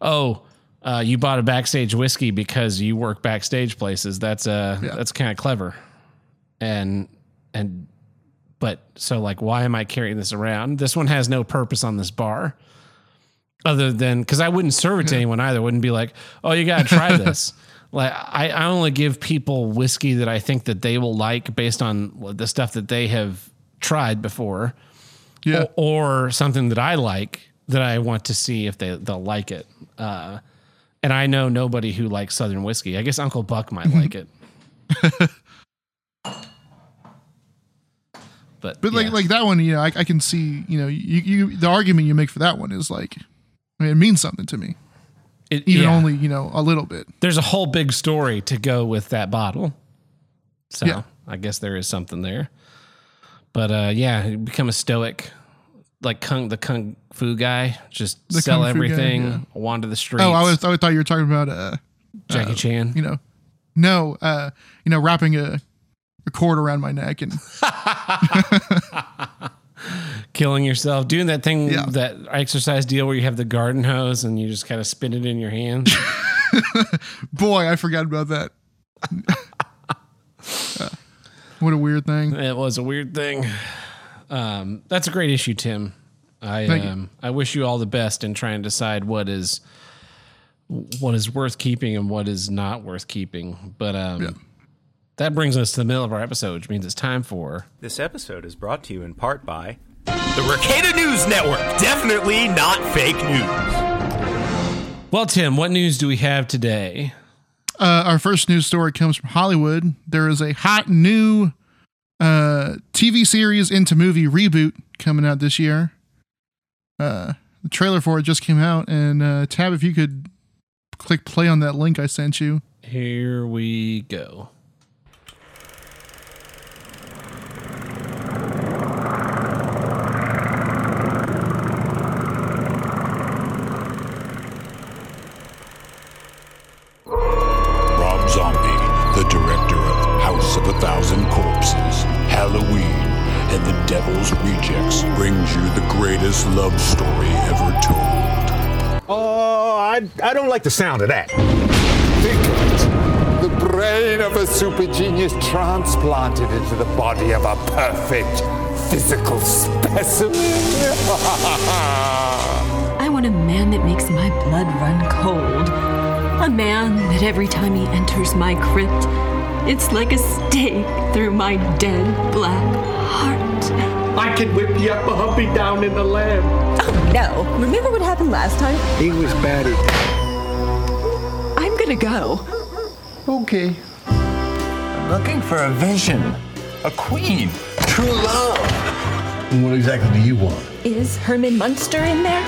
oh uh, you bought a backstage whiskey because you work backstage places. That's uh Yeah. that's kind of clever. And and but so like why am I carrying this around? This one has no purpose on this bar other than because I wouldn't serve it to anyone either. Wouldn't be like, oh, you got to try this. Like I, I only give people whiskey that I think that they will like based on the stuff that they have tried before, Yeah. or, or something that I like that I want to see if they they'll like it. Uh, and I know nobody who likes Southern whiskey. I guess Uncle Buck might like it. But, But like like that one, you know, I, I can see, you know, you, you the argument you make for that one is like, I mean, it means something to me, It- even yeah. only you know a little bit. there's a whole big story to go with that bottle. So Yeah. I guess there is something there. But uh, yeah, become a stoic, like kung, the kung fu guy. Just The sell fu guy, everything, yeah. wander the streets. Oh, I was I thought you were talking about uh, Jackie Chan. you know, no, uh, you know, wrapping a, a cord around my neck and killing yourself, doing that thing, Yeah. that exercise deal where you have the garden hose and you just kind of spin it in your hand. boy, I forgot about that. Uh, what a weird thing. it was a weird thing. Um, that's a great issue, Tim. I Thank you. um, I wish you all the best in trying to decide what is what is worth keeping and what is not worth keeping. But um, Yeah. that brings us to the middle of our episode, which means it's time for This episode is brought to you in part by the Ricada News Network. Definitely not fake news. well, Tim. What news do we have today? Uh, our first news story comes from Hollywood. There is a hot new uh, TV series into movie reboot coming out this year. Uh, the trailer for it just came out, and uh, Tab, if you could click play on that link I sent you. Here we go. Thousand Corpses, Halloween, and The Devil's Rejects, brings you the greatest love story ever told. Oh, I, I don't like the sound of that. Think of it. The brain of a super genius transplanted into the body of a perfect physical specimen. I want a man that makes my blood run cold. A man that every time he enters my crypt, it's like a stake through my dead black heart. I can whip you up a humpy down in the lamb. Oh no. Remember what happened last time? He was battered. I'm gonna go. Okay. I'm looking for a vision, a queen, true love. What exactly do you want? Is Herman Munster in there?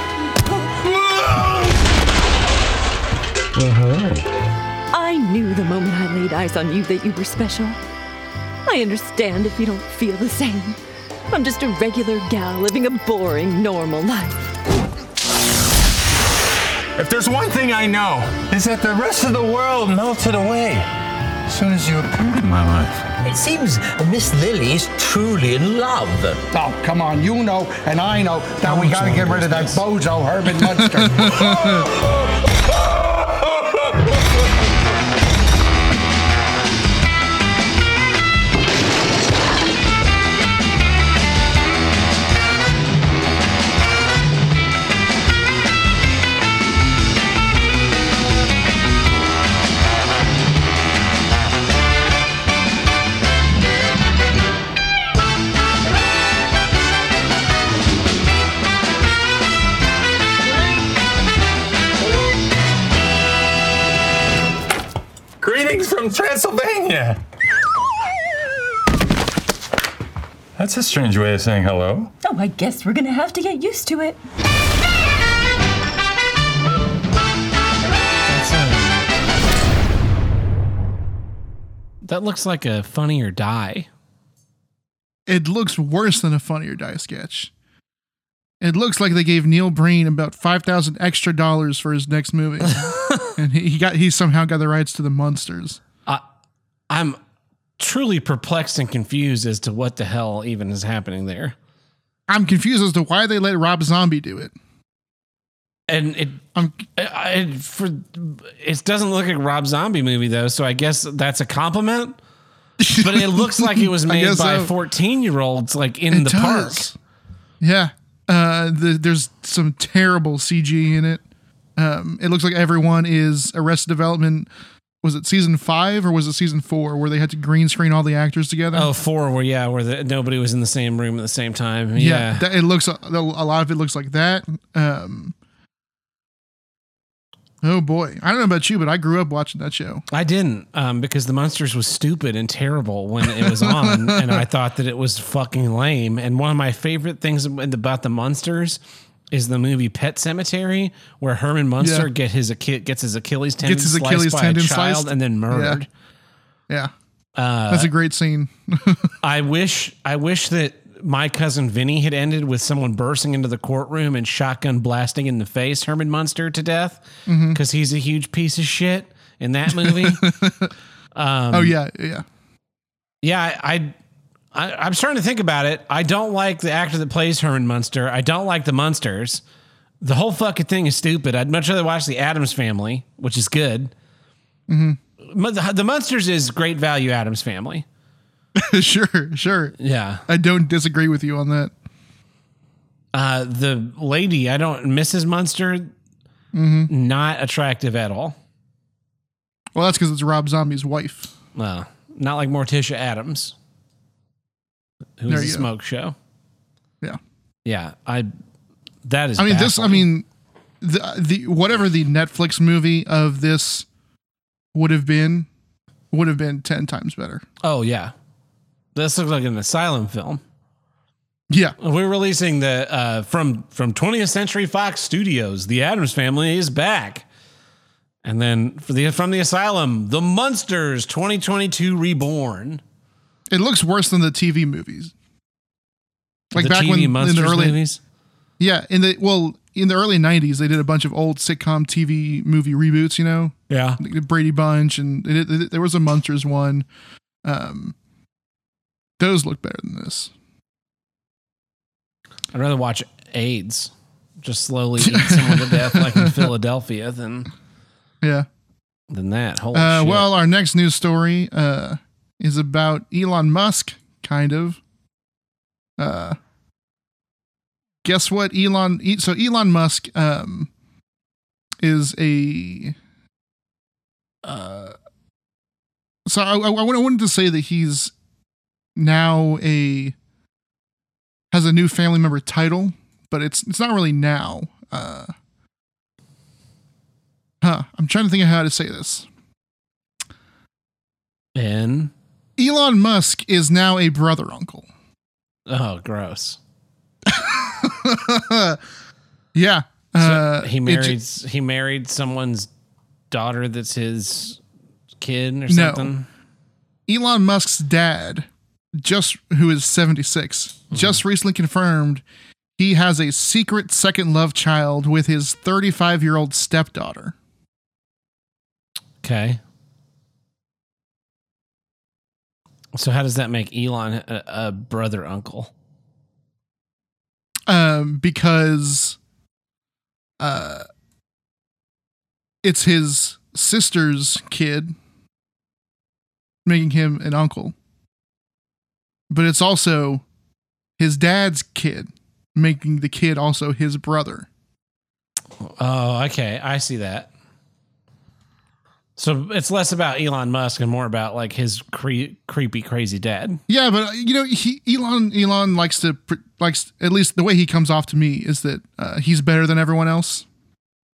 I knew the moment I laid eyes on you that you were special. I understand if you don't feel the same. I'm just a regular gal living a boring, normal life. If there's one thing I know, is that the rest of the world melted away as soon as you appeared in my life. It seems Miss Lily is truly in love. Oh, come on. You know, and I know that we gotta get rid of that bozo Herman Munster. Greetings from Transylvania. That's a strange way of saying hello. Oh, I guess we're gonna have to get used to it. That looks like a funny or die. It looks worse than a Funny or Die sketch. It looks like they gave Neil Breen about five thousand extra dollars for his next movie, and he, he got he somehow got the rights to the monsters. I'm truly perplexed and confused as to what the hell even is happening there. I'm confused as to why they let Rob Zombie do it. And it, I'm, I, I- for it doesn't look like a Rob Zombie movie though, so I guess that's a compliment. But it looks like it was made by so. 14 year olds, like in It the park. Yeah. Uh, the, there's some terrible CG in it. Um, it looks like everyone is Arrested Development. Was it season five or was it season four where they had to green screen all the actors together? Oh, four where yeah, where the, nobody was in the same room at the same time. yeah. Yeah, That, it looks a lot of it looks like that. Um, oh boy, I don't know about you, but I grew up watching that show. I didn't um, because the Munsters was stupid and terrible when it was on, and I thought that it was fucking lame. And one of my favorite things about the Munsters is the movie Pet Sematary, where Herman Munster Yeah. get his gets his Achilles tendon Gets his sliced Achilles by tendon a child sliced? and then murdered. Yeah, Uh, that's a great scene. I wish I wish that my cousin Vinny had ended with someone bursting into the courtroom and shotgun blasting in the face Herman Munster to death because he's a huge piece of shit in that movie. um, oh yeah, yeah. yeah, I, I, I I'm starting to think about it. I don't like the actor that plays Herman Munster. I don't like the Munsters. The whole fucking thing is stupid. I'd much rather watch the Addams Family, which is good. hmm The the Munsters is great value. Addams Family. sure, sure. Yeah. I don't disagree with you on that. Uh, the lady, I don't, Mrs. Munster, hmm not attractive at all. Well, that's because it's Rob Zombie's wife. Well, not like Morticia Addams, who's There a go. smoke show. Yeah. Yeah, I. That is. I mean, this. I mean, the the whatever the Netflix movie of this would have been would have been ten times better. Oh yeah, this looks like an asylum film. Yeah, We're releasing the uh, from from 20th Century Fox Studios. The Addams Family is back, and then for the from the asylum, The Munsters 2022 Reborn. It looks worse than the TV movies. Like The back TV when in the early movies. yeah in the well in the early '90s they did a bunch of old sitcom TV movie reboots. You know, Yeah, like the Brady Bunch, and they did, there was a Munsters one. Um, those look better than this. I'd rather watch AIDS just slowly eat someone to death like in Philadelphia than Yeah. than that. Holy Uh, shit! well, our next news story uh, is about Elon Musk, kind of. Uh, guess what? Elon. So Elon Musk um, is a. Uh, so I, I, I wanted to say that he's now a has a new family member title, but it's it's not really now. Uh, huh. I'm trying to think of how to say this. and Elon Musk is now a brother uncle. oh, gross. yeah. So Uh, he married he married someone's daughter that's his kid or No. something. Elon Musk's dad just who is 76, just recently confirmed he has a secret second love child with his 35 year old stepdaughter. Okay. So how does that make Elon a, a brother uncle? Um, because uh, it's his sister's kid, making him an uncle. But it's also his dad's kid, making the kid also his brother. Oh, okay. I see that. So it's less about Elon Musk and more about like his cre- creepy, crazy dad. Yeah, but uh, you know, he, Elon Elon likes to pr- likes at least the way he comes off to me is that uh, he's better than everyone else.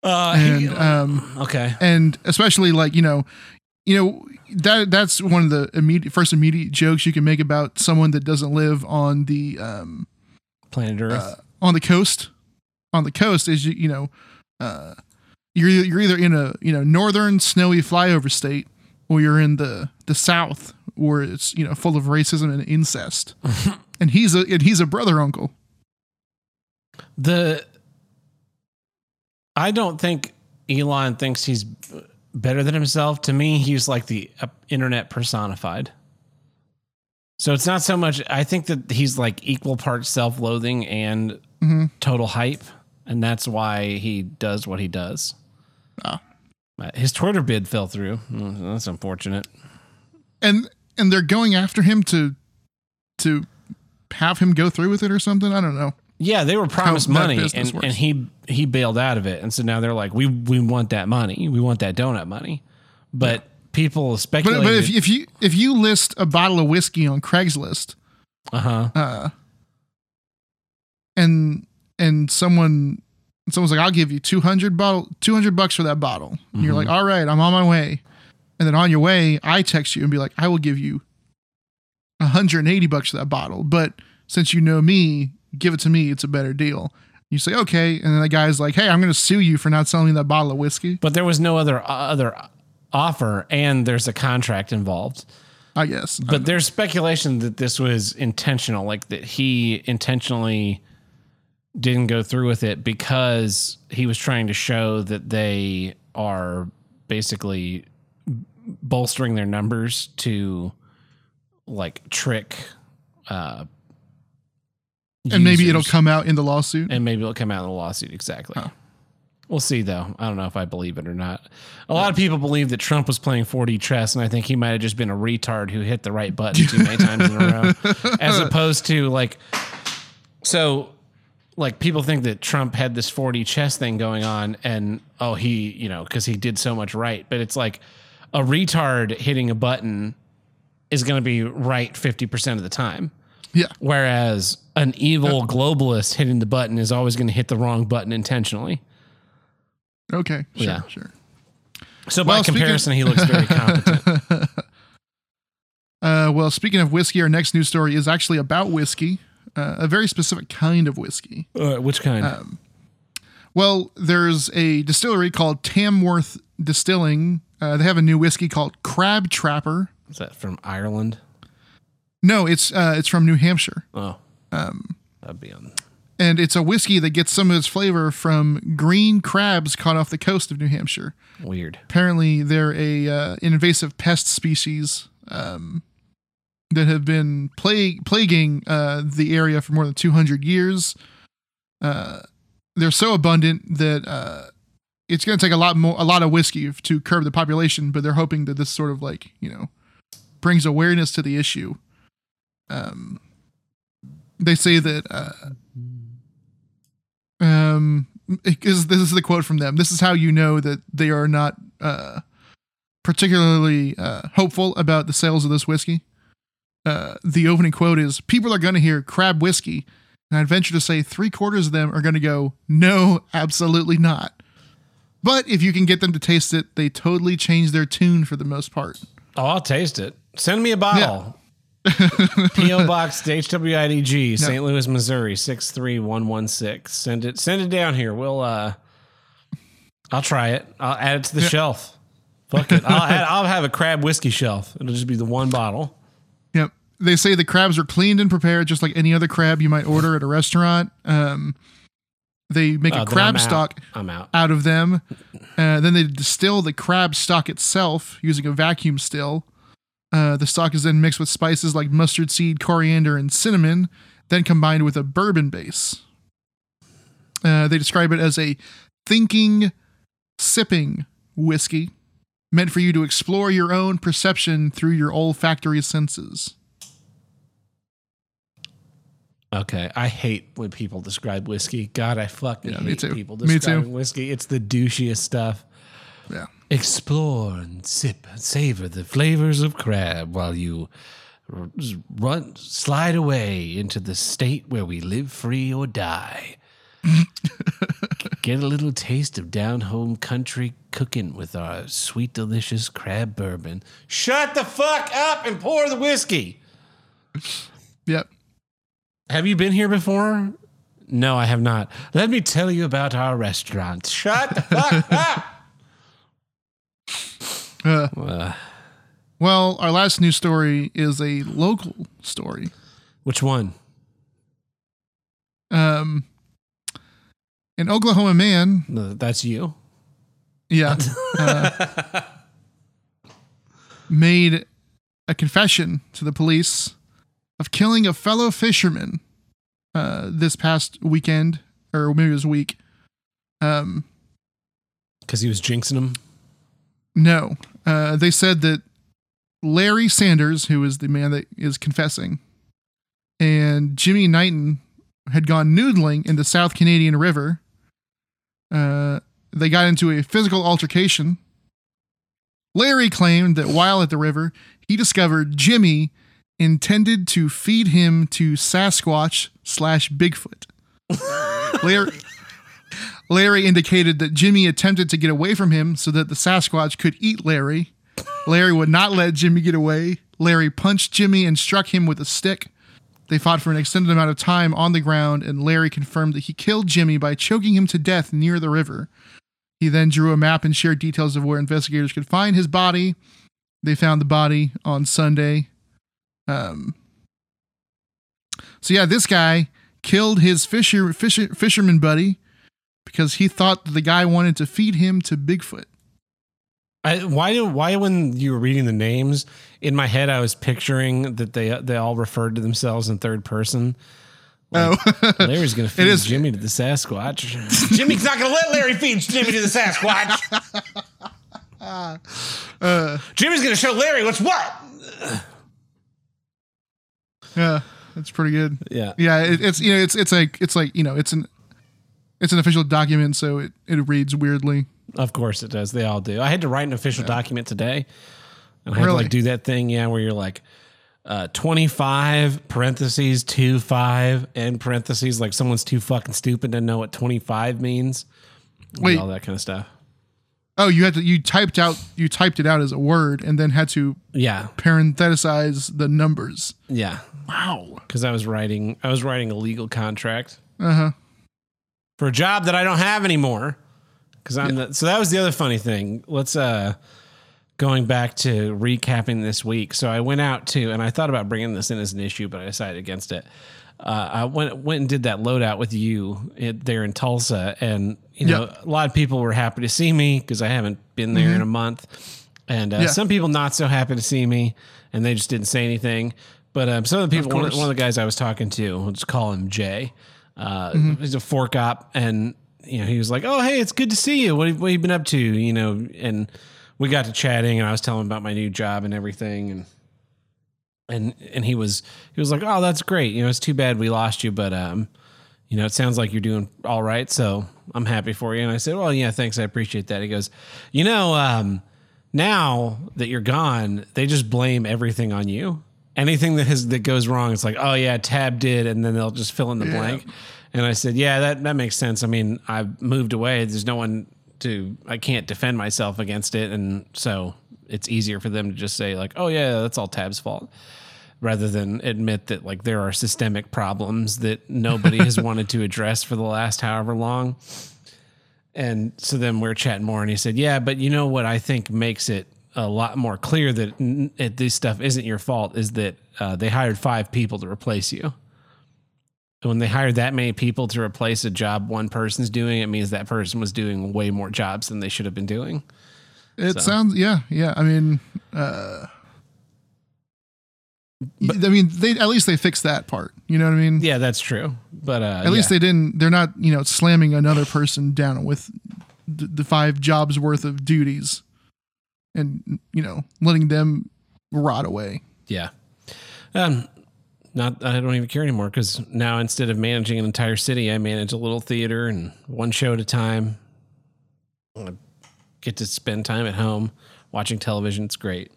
Uh, and he- um, okay. and especially like you know, you know that that's one of the immediate first immediate jokes you can make about someone that doesn't live on the um Planet Earth. uh, on the coast. On the coast is you you know, uh, you're either- you're either in a you know northern snowy flyover state or you're in the the south where it's you know full of racism and incest. and he's a and he's a brother uncle. The I don't think Elon thinks he's better than himself. To me, he's like the uh, internet personified. So it's not so much. I think that he's like equal parts self-loathing and Mhm. total hype, and that's why he does what he does. Ah. Uh, His Twitter bid fell through. Mm, That's unfortunate. And and they're going after him to to have him go through with it or something. I don't know. Yeah, they were promised money, and, works. and he he bailed out of it, and so now they're like, we we want that money, we want that donut money, but people But speculate. but if if you if you list a bottle of whiskey on Craigslist, uh huh, uh huh and and someone someone's like, I'll give you two hundred bottle two hundred bucks for that bottle. And you're Mhm. like, all right, I'm on my way. And then on your way, I text you and be like, I will give you 180 bucks for that bottle. But since you know me, give it to me. It's a better deal. You say, okay. And then the guy's like, hey, I'm going to sue you for not selling me that bottle of whiskey. but there was no other other offer, and there's a contract involved. I guess. But there's speculation that this was intentional, like that he intentionally didn't go through with it because he was trying to show that they are basically bolstering their numbers to like trick uh and maybe it'll come out in the lawsuit. and maybe it'll come out in the lawsuit exactly. We'll see though. I don't know if i believe it or not. A lot of people believe that trump was playing 4d chess and i think he might have just been a retard who hit the right button too many times in a row as opposed to like so like people think that trump had this 4d chess thing going on and oh he you know because he did so much right but it's like a retard hitting a button is going to be right 50% of the time Yeah. Whereas an evil globalist hitting the button is always going to hit the wrong button intentionally. Okay. Sure. Yeah. Sure. So by Well, speaking- comparison, he looks very competent. Uh, well, speaking of whiskey, our next news story is actually about whiskey, uh, a very specific kind of whiskey. Uh, which kind? Um, well, there's a distillery called Tamworth Distilling. Uh, they have a new whiskey called Crab Trapper. is that from Ireland? No, it's uh, it's from New Hampshire, Oh, um, that'd be on. and it's a whiskey that gets some of its flavor from green crabs caught off the coast of New Hampshire. Weird. Apparently, they're a uh, invasive pest species um, that have been plague, plaguing uh, the area for more than 200 years. Uh, they're so abundant that uh, it's going to take a lot more, a lot of whiskey to curb the population. But they're hoping that this sort of like you know brings awareness to the issue. Um, they say that uh, um is this is the quote from them this is how you know that they are not uh particularly uh hopeful about the sales of this whiskey uh the opening quote is people are going to hear crab whiskey and i'd venture to say three quarters of them are going to go no absolutely not but if you can get them to taste it they totally change their tune for the most part Oh, I'll taste it. Send me a bottle. PO Box HWIDG, St. Louis, Missouri six three one one six. Send it. Send it down here. We'll. uh I'll try it. I'll add it to the shelf. Fuck it. I'll add, I'll have a crab whiskey shelf. It'll just be the one bottle. They say the crabs are cleaned and prepared just like any other crab you might order at a restaurant. Um, they make Oh, a crab I'm out. stock I'm out. out of them. Uh, then they distill the crab stock itself using a vacuum still. Uh, the stock is then mixed with spices like mustard seed, coriander, and cinnamon, then combined with a bourbon base. Uh, they describe it as a thinking, sipping whiskey meant for you to explore your own perception through your olfactory senses. Okay, I hate when people describe whiskey. God, I fucking Yeah, hate people describing whiskey. It's the douchiest stuff. Yeah. Explore and sip and savor the flavors of crab while you run, slide away into the state where we live free or die. Get a little taste of down home country cooking with our sweet, delicious crab bourbon. Shut the fuck up and pour the whiskey. Yep. Have you been here before? No, I have not. Let me tell you about our restaurant. Shut the fuck up. Uh, Uh, well, our last news story is a local story. which one? Um, an Oklahoma man, No, That's you. yeah, uh, made a confession to the police of killing a fellow fisherman uh, this past weekend, or maybe it was week. Um, Because he was jinxing him. No. Uh, they said that Larry Sanders, who is the man that is confessing, and Jimmy Knighton had gone noodling in the South Canadian River. Uh, they got into a physical altercation. Larry claimed that while at the river, he discovered Jimmy intended to feed him to Sasquatch slash Bigfoot. Larry, Larry indicated that Jimmy attempted to get away from him so that the Sasquatch could eat Larry. Larry would not let Jimmy get away. Larry punched Jimmy and struck him with a stick. They fought for an extended amount of time on the ground, and Larry confirmed that he killed Jimmy by choking him to death near the river. He then drew a map and shared details of where investigators could find his body. They found the body on Sunday. Um, so yeah, this guy killed his fisher, fisher fisherman buddy because he thought the guy wanted to feed him to Bigfoot. I, why do why when you were reading the names in my head I was picturing that they they all referred to themselves in third person. Like, Oh. Larry's gonna feed is- Jimmy to the Sasquatch. Jimmy's not gonna let Larry feed Jimmy to the Sasquatch. Uh, Jimmy's gonna show Larry what's what. Yeah, that's pretty good. Yeah. Yeah, it, it's you know it's it's like it's like you know it's an it's an official document, so it it reads weirdly. Of course it does. They all do. I had to write an official document today. And I had to like do that thing, yeah, where you're like uh 25 parentheses 2 5 and parentheses like someone's too fucking stupid to know what 25 means. And Wait. all that kind of stuff. Oh, you had to you typed out you typed it out as a word and then had to Yeah. parenthesize the numbers. Yeah. Wow. Cuz I was writing I was writing a legal contract Uh huh. for a job that I don't have anymore. Cuz I'm the, so that was the other funny thing. Let's uh going back to recapping this week. So I went out to and I thought about bringing this in as an issue, but I decided against it. Uh, I went went and did that loadout with you it, there in Tulsa, and you know Yep. a lot of people were happy to see me because I haven't been there in a month, and uh, Yeah. some people not so happy to see me, and they just didn't say anything. But um, some of the people, one of, course. one of the guys I was talking to, let's call him Jay. Uh, Mm-hmm. He's a fork op, and you know he was like, "Oh, hey, it's good to see you. What have, what have you been up to?" You know, and we got to chatting, and I was telling him about my new job and everything, and and and he was he was like, "Oh, that's great. You know, it's too bad we lost you, but um, you know, it sounds like you're doing all right, so I'm happy for you." And I said, "Well, yeah, thanks. I appreciate that." He goes, "You know, um, now that you're gone, they just blame everything on you. Anything that has that goes wrong, it's like, oh yeah, Tab did, and then they'll just fill in the blank." And I said, "Yeah, that that makes sense. I mean, I've moved away. There's no one to. I can't defend myself against it, and so." It's easier for them to just say like, "Oh yeah, that's all Tab's fault." rather than admit that like there are systemic problems that nobody has wanted to address for the last however long. And so then we're chatting more, and he said, "Yeah, but you know what I think makes it a lot more clear that n- it, this stuff isn't your fault is that uh, they hired five people to replace you. And when they hired that many people to replace a job one person's doing, it means that person was doing way more jobs than they should have been doing. It So- sounds yeah, yeah. I mean, uh, I mean, they at least they fixed that part. You know what I mean? Yeah, that's true. But uh, At least yeah. they didn't. They're not you know slamming another person down with the, the five jobs worth of duties, and you know letting them rot away. Yeah. Um, not I don't even care anymore because now instead of managing an entire city, I manage a little theater and one show at a time. I get to spend time at home watching television. It's great.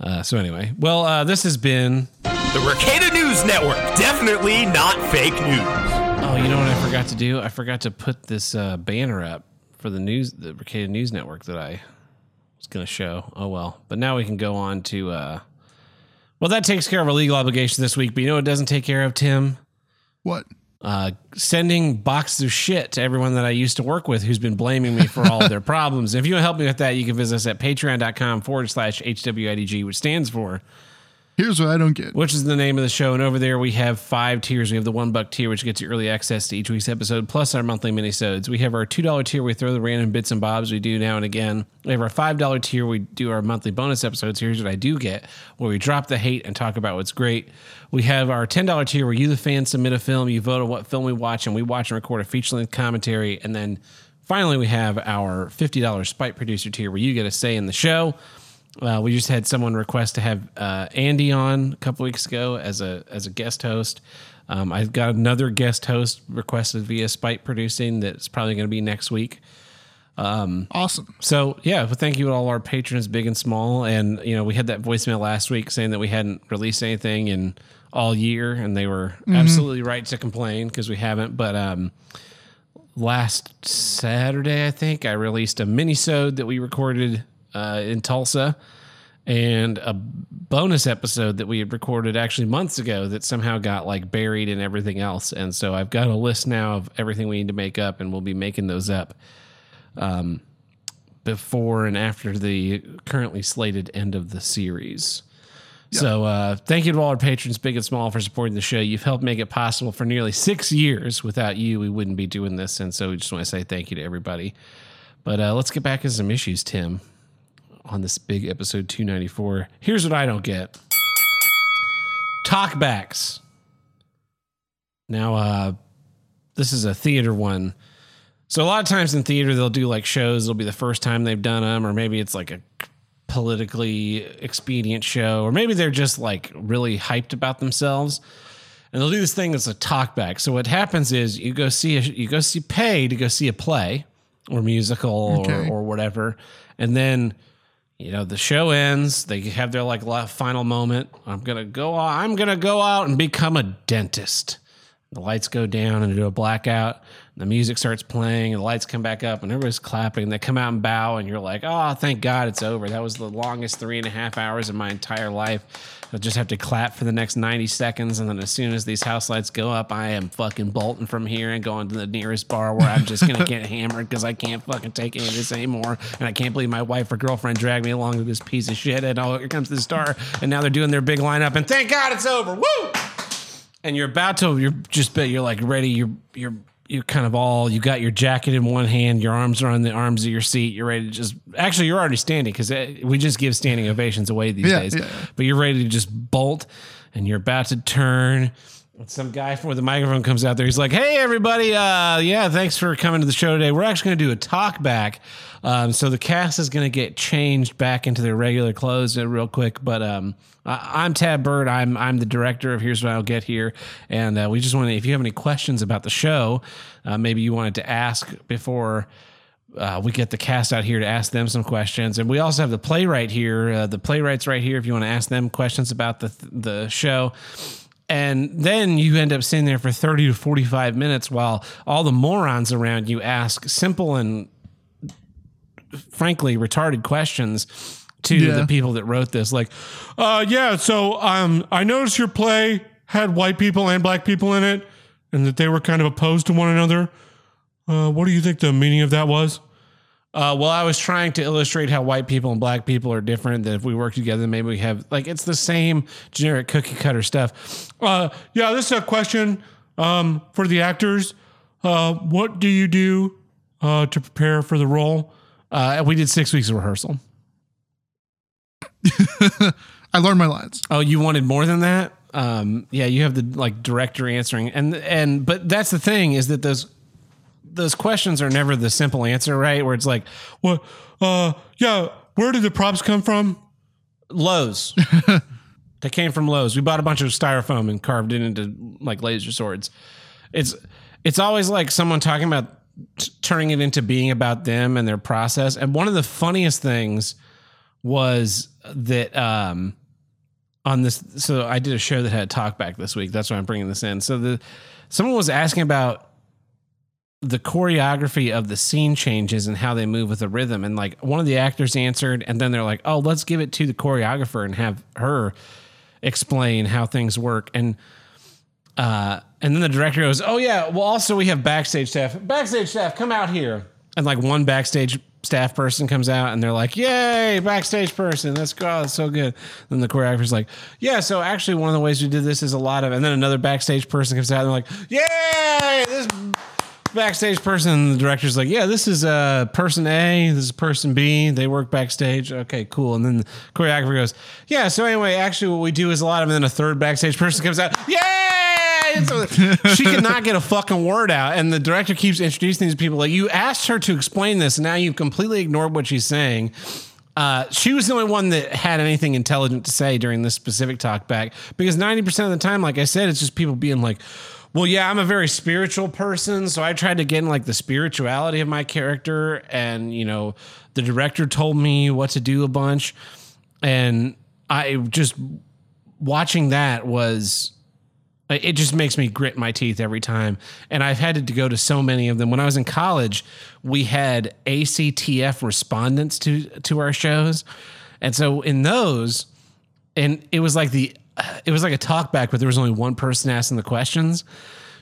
Uh, so anyway, well, uh, this has been The Ricada News Network. Definitely not fake news. Oh, you know what I forgot to do? I forgot to put this uh, banner up for the news, the Ricada News Network that I was going to show. Oh well, but now we can go on to. Uh, well, that takes care of our legal obligation this week. But you know what it doesn't take care of, Tim? What? Uh, sending boxes of shit to everyone that I used to work with who's been blaming me for all of their problems. If you want to help me with that, you can visit us at patreon.com forward slash HWIDG, which stands for Here's what I don't get. which is the name of the show. And over there, we have five tiers. We have the one buck tier, which gets you early access to each week's episode, plus our monthly minisodes. We have our two dollar tier. We throw the random bits and bobs we do now and again. We have our five dollar tier. We do our monthly bonus episodes. Here's what I do get, where we drop the hate and talk about what's great. We have our ten dollar tier, where you, the fan, submit a film. You vote on what film we watch, and we watch and record a feature length commentary. And then finally, we have our fifty dollars Spike producer tier, where you get a say in the show. Uh, we just had someone request to have uh, Andy on a couple weeks ago as a as a guest host. Um, I've got another guest host requested via Spite Producing that's probably going to be next week. Um, awesome. So yeah, but thank you to all our patrons, big and small. And you know, we had that voicemail last week saying that we hadn't released anything in all year, and they were Mhm. absolutely right to complain because we haven't. But um, last Saturday, I think I released a mini-sode that we recorded uh, in Tulsa and a bonus episode that we had recorded actually months ago that somehow got like buried in everything else. And so I've got a list now of everything we need to make up, and we'll be making those up um, before and after the currently slated end of the series. So uh, thank you to all our patrons, big and small, for supporting the show. You've helped make it possible for nearly six years. Without you, we wouldn't be doing this. And so we just want to say thank you to everybody. But uh, let's get back to some issues, Tim, on this big episode 294. Here's what I don't get talkbacks. Now, uh, this is a theater one. So a lot of times in theater, they'll do like shows. It'll be the first time they've done them, or maybe it's like a politically expedient show, or maybe they're just like really hyped about themselves. And they'll do this thing that's a talkback. So what happens is you go see a, you go see pay to go see a play or musical Okay. or, or whatever, and then you know the show ends. They have their like final moment. I'm gonna go. I'm gonna go out and become a dentist. The lights go down and do a blackout. The music starts playing, and the lights come back up, and everybody's clapping. They come out and bow, and you're like, "Oh, thank God it's over." That was the longest three and a half hours of my entire life. I just have to clap for the next 90 seconds, and then as soon as these house lights go up, I am fucking bolting from here and going to the nearest bar where I'm just gonna get hammered because I can't fucking take any of this anymore, and I can't believe my wife or girlfriend dragged me along to this piece of shit. And oh, here comes the star, and now they're doing their big lineup, and thank God it's over. Woo! and you're about to you're just you're like ready you're you're you're kind of all you got your jacket in one hand your arms are on the arms of your seat you're ready to just actually you're already standing because eh, we just give standing ovations away these Yeah, days yeah, but you're ready to just bolt and you're about to turn some guy from the microphone comes out there he's like hey everybody uh yeah thanks for coming to the show today we're actually going to do a talk back um, so the cast is going to get changed back into their regular clothes uh, real quick but um I- I'm Tab Burt. I'm I'm the director of Here's What I'll Get Here, and uh, we just want to. If you have any questions about the show, uh, maybe you wanted to ask before uh, we get the cast out here to ask them some questions, and we also have the playwright here. Uh, the playwrights right here. If you want to ask them questions about the the show. And then you end up sitting there for 30 to 45 minutes while all the morons around you ask simple and frankly retarded questions to Yeah. the people that wrote this. Like, uh, yeah, so um, I noticed your play had white people and black people in it, and that they were kind of opposed to one another. Uh, what do you think the meaning of that was? Uh, well, I was trying to illustrate how white people and black people are different. That if we work together, maybe we have like it's the same generic cookie cutter stuff. Uh, yeah, this is a question um, for the actors. Uh, what do you do uh, to prepare for the role? Uh, we did six weeks of rehearsal. I learned my lines. Oh, you wanted more than that? Um, yeah, you have the like director answering, and and but that's the thing is that those those questions are never the simple answer, right? Where it's like, well, uh, yeah, where did the props come from? Lowe's. they came from Lowe's. We bought a bunch of styrofoam and carved it into like laser swords. It's it's always like someone talking about t- turning it into being about them and their process. And one of the funniest things was that um on this so I did a show that had talk back this week. That's why I'm bringing this in. So the someone was asking about the choreography of the scene changes and how they move with the rhythm and like one of the actors answered and then they're like, "Oh, let's give it to the choreographer and have her explain how things work." And uh and then the director goes, "Oh yeah, well also we have backstage staff. Backstage staff, come out here." And like one backstage staff person comes out and they're like, "Yay, backstage person! That's go, that's so good." Then the choreographer's like, "Yeah, so actually one of the ways we did this is a lot of." And then another backstage person comes out and they're like, "Yay, this backstage person." And the director's like, "Yeah, this is uh, person A, this is person B. They work backstage. Okay, cool." And then the choreographer goes, "Yeah, so anyway, actually what we do is a lot of." And then a third backstage person comes out, "Yay!" So she could not get a fucking word out, and the director keeps introducing these people. Like you asked her to explain this, and now you've completely ignored what she's saying. Uh, she was the only one that had anything intelligent to say during this specific talk back because 90% of the time, like I said, it's just people being like, well, yeah, I'm a very spiritual person. So I tried to get in like the spirituality of my character. And, you know, the director told me what to do a bunch. And I just watching that was it just makes me grit my teeth every time. And I've had to go to so many of them. When I was in college, we had ACTF respondents to to our shows. And so in those, and it was like the it was like a talk back, but there was only one person asking the questions.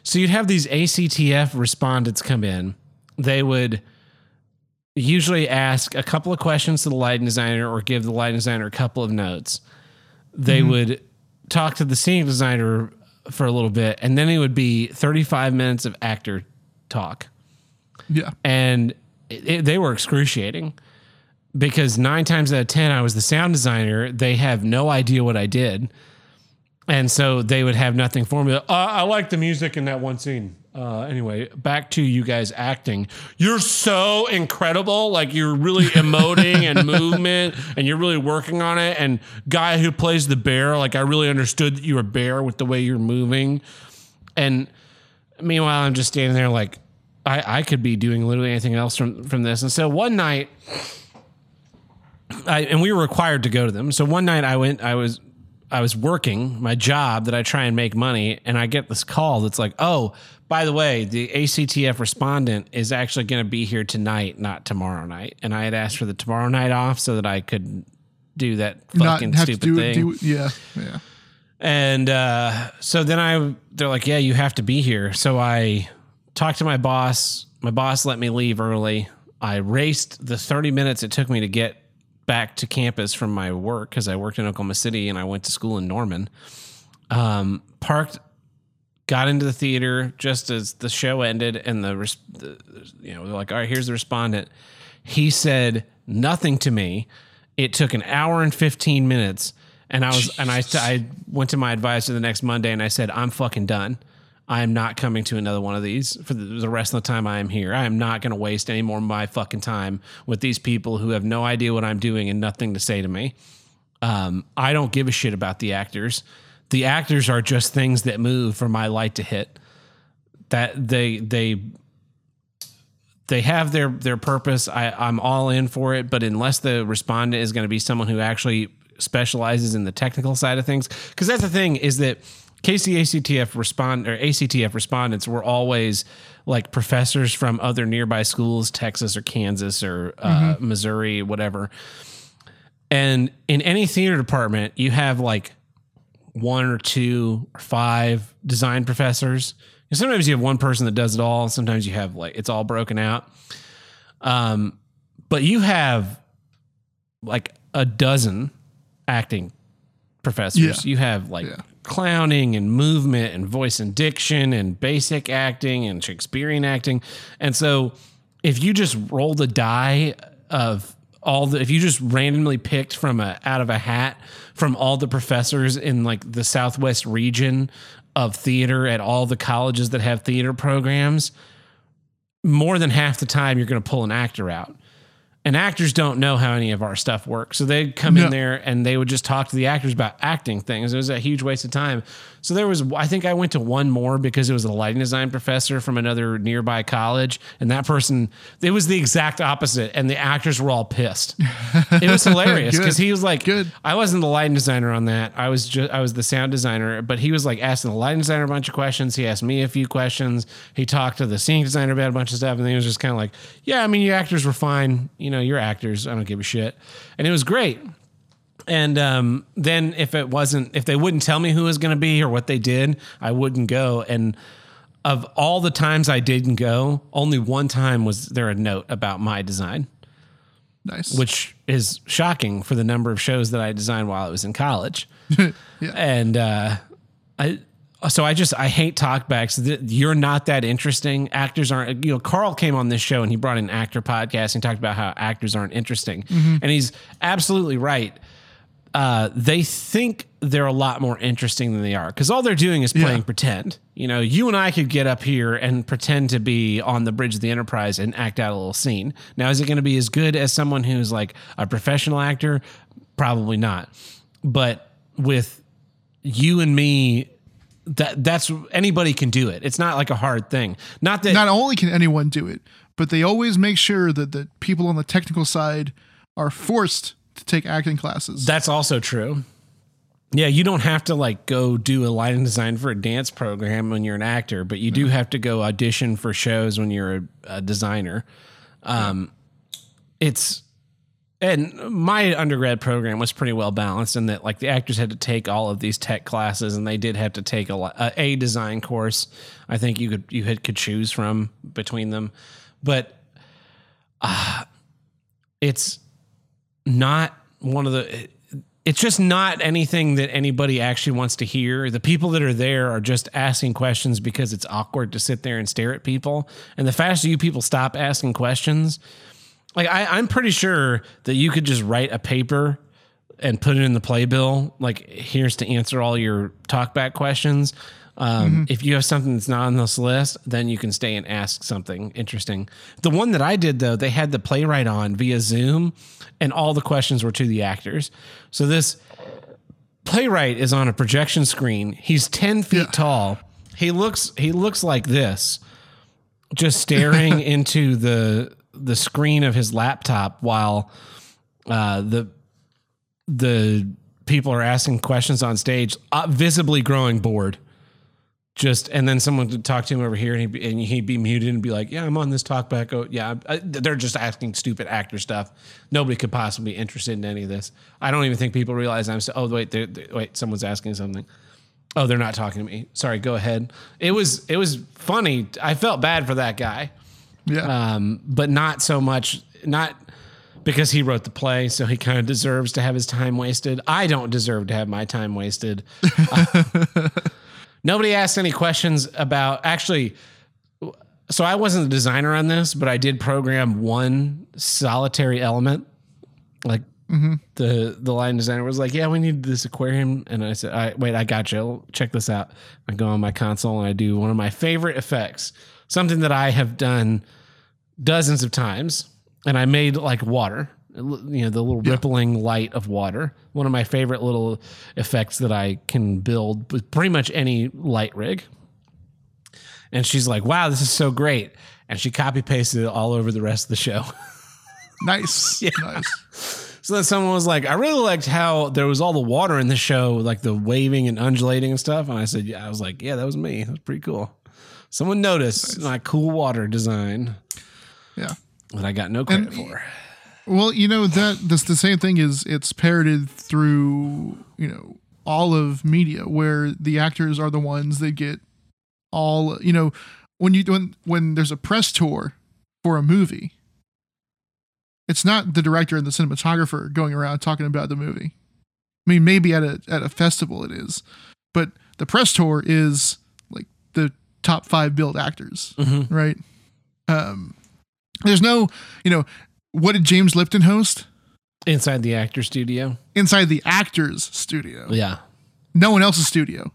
So you'd have these ACTF respondents come in. They would usually ask a couple of questions to the lighting designer or give the lighting designer a couple of notes. They Mhm. would talk to the scenic designer for a little bit, and then it would be 35 minutes of actor talk. Yeah. And it, it- they were excruciating because nine times out of 10, I was the sound designer. They have no idea what I did. And so they would have nothing for me. Uh, I like the music in that one scene. Uh, anyway, back to you guys acting. You're so incredible. Like you're really emoting and movement, and you're really working on it. And guy who plays the bear, like I really understood that you were bear with the way you're moving. And meanwhile, I'm just standing there like I, I could be doing literally anything else from from this. And so one night, I and we were required to go to them. So one night I went. I was I was working my job that I try and make money, and I get this call that's like, "Oh, by the way, the ACTF respondent is actually going to be here tonight, not tomorrow night." And I had asked for the tomorrow night off so that I could do that fucking stupid do thing. Do, yeah. Yeah. And uh, so then I, they're like, yeah, you have to be here. So I talked to my boss. My boss let me leave early. I raced the 30 minutes it took me to get back to campus from my work because I worked in Oklahoma City and I went to school in Norman. Um, parked, got into the theater just as the show ended, and the, the you know, they're like, all right, here's the respondent. He said nothing to me. It took an hour and 15 minutes. And I was, and I, I went to my advisor the next Monday and I said, I'm fucking done. I am not coming to another one of these for the, rest of the time I am here. I am not going to waste any more of my fucking time with these people who have no idea what I'm doing and nothing to say to me. Um, I don't give a shit about the actors. The actors are just things that move for my light to hit. That they they they have their their purpose. I, I'm all in for it, but unless the respondent is going to be someone who actually specializes in the technical side of things, because that's the thing is that KCACTF respond or ACTF respondents were always like professors from other nearby schools, Texas or Kansas or uh, Mhm. Missouri, whatever. And in any theater department, you have like one or two or five design professors. And sometimes you have one person that does it all. Sometimes you have like it's all broken out. Um, but you have like a dozen acting professors. Yeah. You have like clowning and movement and voice and diction and basic acting and Shakespearean acting. And so if you just roll the die of all the if you just randomly picked from a out of a hat from all the professors in like the southwest region of theater at all the colleges that have theater programs, more than half the time you're going to pull an actor out. And actors don't know how any of our stuff works. So they'd come No. in there and they would just talk to the actors about acting things. It was a huge waste of time. So there was, I think I went to one more because it was a lighting design professor from another nearby college. And that person, it was the exact opposite. And the actors were all pissed. It was hilarious because he was like, Good. I wasn't the lighting designer on that. I was just, I was the sound designer, but he was like asking the lighting designer a bunch of questions. He asked me a few questions. He talked to the scene designer about a bunch of stuff. And he was just kind of like, yeah, I mean, your actors were fine. You know, you're actors. I don't give a shit. And it was great. And um, then if it wasn't, if they wouldn't tell me who was going to be or what they did, I wouldn't go. And of all the times I didn't go, only one time was there a note about my design. Nice. Which is shocking for the number of shows that I designed while I was in college. And uh, I, so I just I hate talkbacks. You're not that interesting. Actors aren't. You know, Carl came on this show and he brought in an actor podcast and talked about how actors aren't interesting, Mhm. and he's absolutely right. Uh, they think they're a lot more interesting than they are because all they're doing is playing pretend. You know, you and I could get up here and pretend to be on the bridge of the Enterprise and act out a little scene. Now, is it going to be as good as someone who's like a professional actor? Probably not. But with you and me, that that's anybody can do it. It's not like a hard thing. Not that Not only can anyone do it, but they always make sure that the people on the technical side are forced to take acting classes. That's also true. Yeah, you don't have to like go do a lighting design for a dance program when you're an actor, but you do have to go audition for shows when you're a, a designer. Um, It's and my undergrad program was pretty well balanced in that like the actors had to take all of these tech classes and they did have to take a a, a design course. I think you could you had, could choose from between them, but uh, it's not one of the it's just not anything that anybody actually wants to hear. The people that are there are just asking questions because it's awkward to sit there and stare at people. And the faster you people stop asking questions, like I, I'm pretty sure that you could just write a paper and put it in the playbill. Like here's to answer all your talkback questions. Um, Mhm. If you have something that's not on this list, then you can stay and ask something interesting. The one that I did though, they had the playwright on via Zoom, and all the questions were to the actors. So this playwright is on a projection screen. He's ten feet tall. He looks he looks like this, just staring into the the screen of his laptop while uh, the the people are asking questions on stage, uh, visibly growing bored. Just and then someone would talk to him over here, and he'd be, and he'd be muted and be like, "Yeah, I'm on this talk back. Oh, yeah, I, they're just asking stupid actor stuff. Nobody could possibly be interested in any of this. I don't even think people realize I'm. So, oh, wait, they're, they're- wait, someone's asking something. Oh, they're not talking to me. Sorry, go ahead. It was it was funny. I felt bad for that guy. Yeah. Um, but not so much. Not because he wrote the play, so he kind of deserves to have his time wasted. I don't deserve to have my time wasted. Nobody asked any questions about actually. So I wasn't the designer on this, but I did program one solitary element. Like Mhm. the the line designer was like, "Yeah, we need this aquarium," and I said, right, "Wait, I got you. Check this out." I go on my console and I do one of my favorite effects, something that I have done dozens of times, and I made like water. You know, the little rippling light of water. One of my favorite little effects that I can build with pretty much any light rig. And she's like, "Wow, this is so great!" And she copy pasted it all over the rest of the show. Nice. yeah. Nice. So then someone was like, I really liked how there was all the water in the show, like the waving and undulating and stuff. And I said, Yeah, I was like, Yeah, that was me. That was pretty cool. Someone noticed my cool water design Yeah. that I got no credit And- for. Well, you know that that's the same thing is it's parroted through you know all of media where the actors are the ones that get all you know when you when when there's a press tour for a movie It's not the director and the cinematographer going around talking about the movie. I mean, maybe at a at a festival it is, but the press tour is like the top five billed actors, Mhm. right? Um, there's no, you know, what did James Lipton host Inside the actor studio. inside the actors studio? Yeah. No one else's studio.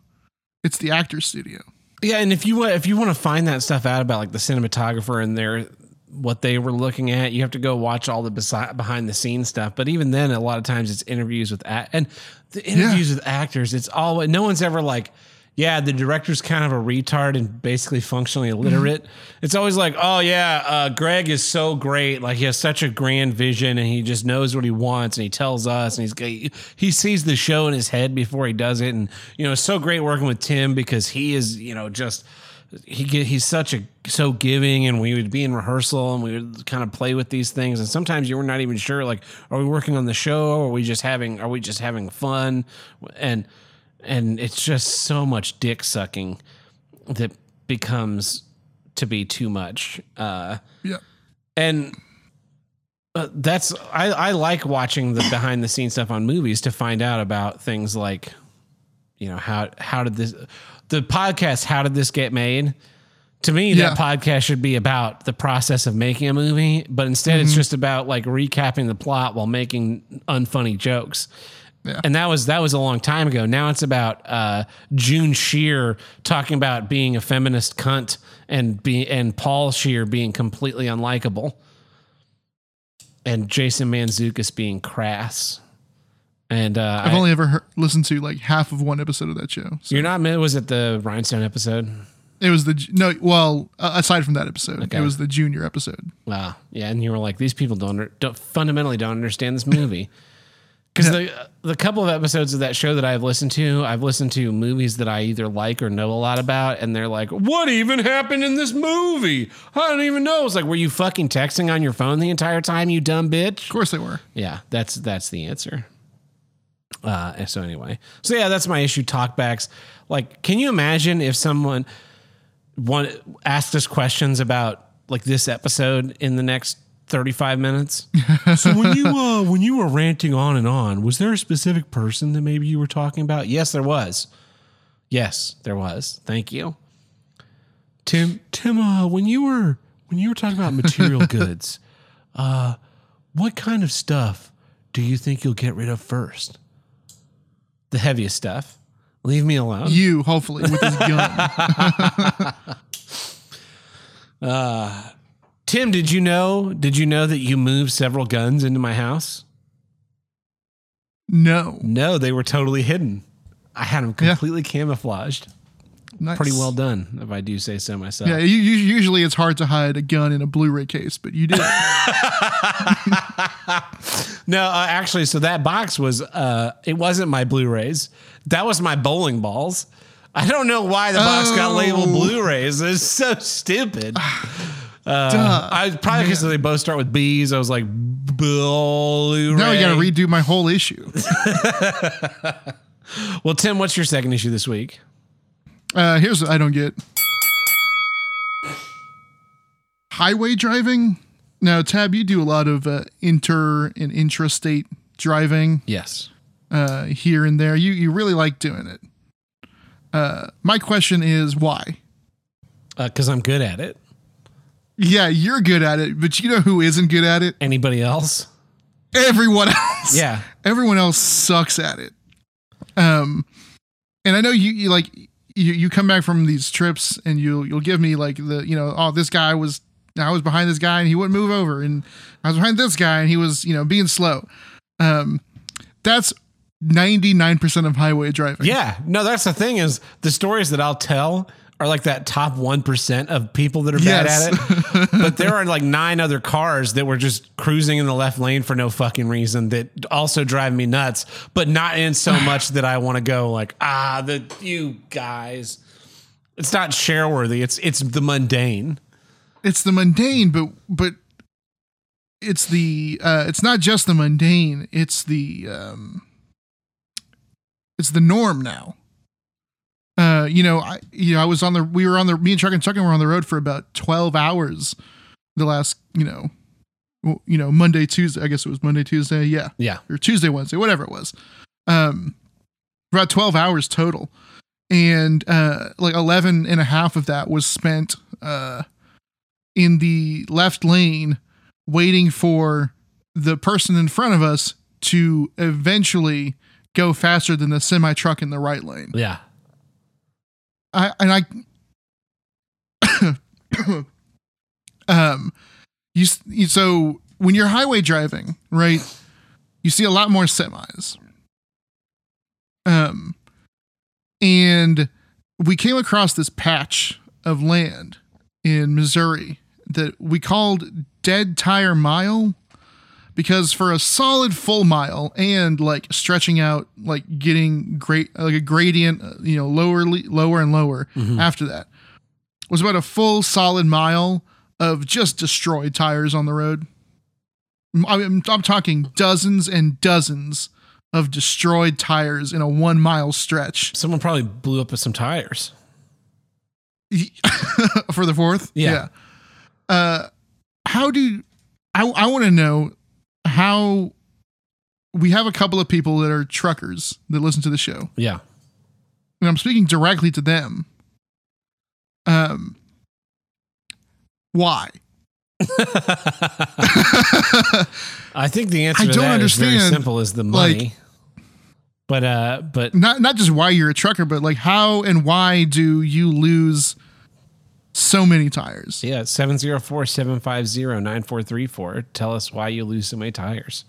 It's the actors studio. Yeah, and if you want if you want to find that stuff out about like the cinematographer and their what they were looking at, you have to go watch all the besi- behind the scenes stuff. But even then, a lot of times it's interviews with and the interviews with actors. It's all no one's ever like, yeah, the director's kind of a retard and basically functionally illiterate. It's always like, oh yeah, uh, Greg is so great. Like he has such a grand vision and he just knows what he wants and he tells us and he's he sees the show in his head before he does it. And you know, it's so great working with Tim because he is you know just he get he's such a so giving and we would be in rehearsal and we would kind of play with these things and sometimes you were not even sure like are we working on the show or are we just having are we just having fun and and it's just so much dick sucking that becomes to be too much uh Yeah. and uh, that's I, I like watching the behind the scenes stuff on movies to find out about things like you know how how did this the podcast how did this get made to me Yeah. that podcast should be about the process of making a movie but instead it's Mhm. just about like recapping the plot while making unfunny jokes and that was that was a long time ago now it's about uh, june Scheer talking about being a feminist cunt and be and paul Scheer being completely unlikable and jason Mantzoukas being crass and uh, I've I- only ever heard, listened to like half of one episode of that show. So you're not was it the rhinestone episode it was the no. Well, aside from that episode, Okay. it was the junior episode. Wow. Yeah, and you were like, these people don't, don't fundamentally don't understand this movie. Because the the couple of episodes of that show that I've listened to, I've listened to movies that I either like or know a lot about, and they're like, "What even happened in this movie? I don't even know." It's like, were you fucking texting on your phone the entire time, you dumb bitch? Of course they were. Yeah, that's that's the answer. Uh, so anyway, so yeah, that's my issue. Talkbacks. Like, can you imagine if someone one asked us questions about like this episode in the next 35 minutes? So when you uh when you were ranting on and on was there a specific person that maybe you were talking about? Yes there was. Yes there was. Thank you. Tim tim uh when you were when you were talking about material goods uh what kind of stuff do you think you'll get rid of first? The heaviest stuff. Leave me alone. You, hopefully, with his gun. Uh, Tim, did you know? Did you know that you moved several guns into my house? No. No, they were totally hidden. I had them completely camouflaged. Nice. Pretty well done, if I do say so myself. Yeah, you, you, usually it's hard to hide a gun in a Blu-ray case, but you did. No, uh, actually, so that box was uh it wasn't my Blu-rays. That was my bowling balls. I don't know why the box got labeled Oh. Blu-rays. It's so stupid. Uh. I probably because they both start with B's. I was like Blu-ray. now you got to redo my whole issue. well, Tim, what's your second issue this week? Uh, here's what I don't get. Highway driving. Now, Tab, you do a lot of uh, inter and intrastate driving. Yes. Uh, here and there. You you really like doing it. Uh, my question is why? Because I'm good at it. Yeah, you're good at it, but you know who isn't good at it? Anybody else? Everyone else. Yeah. Everyone else sucks at it. Um, and I know you, you like you you come back from these trips and you'll you'll give me like the you know oh this guy was I was behind this guy and he wouldn't move over and I was behind this guy and he was you know being slow. Um, that's ninety nine percent of highway driving. Yeah. No, that's the thing is the stories that I'll tell are like that top 1% of people that are bad at it. but there are like nine other cars that were just cruising in the left lane for no fucking reason that also drive me nuts, but not in so much that I want to go like, ah, the you guys. It's not share worthy. It's it's the mundane. it's the mundane, but but it's the uh, it's not just the mundane. It's the um, it's the norm now. Uh, you know, I you know I was on the we were on the me and Chuck and Chuck were on the road for about twelve hours the last you know well, you know, Monday, Tuesday. I guess it was Monday, Tuesday. Yeah. Yeah. Or Tuesday, Wednesday, whatever it was. Um, about 12 hours total. And uh, like 11 and a half of that was spent uh, in the left lane waiting for the person in front of us to eventually go faster than the semi truck in the right lane. Yeah. I and I um you, you so when you're highway driving, right? You see a lot more semis. Um and we came across this patch of land in Missouri that we called Dead Tire Mile because for a solid full mile and like stretching out like getting great like a gradient uh, you know lower lower and lower after that was about a full solid mile of just destroyed tires on the road. I'm, I'm talking dozens and dozens of destroyed tires in a one mile stretch. Someone probably blew up with some tires. for the fourth? Yeah. uh how do i i want to know how we have a couple of people that are truckers that listen to the show Yeah. and i'm speaking directly to them um why I think the answer I don't that is very understand, simple as the like- money. but uh but not not just why you're a trucker but like how and why do you lose so many tires yeah, 704-750-9434. Tell us why you lose so many tires.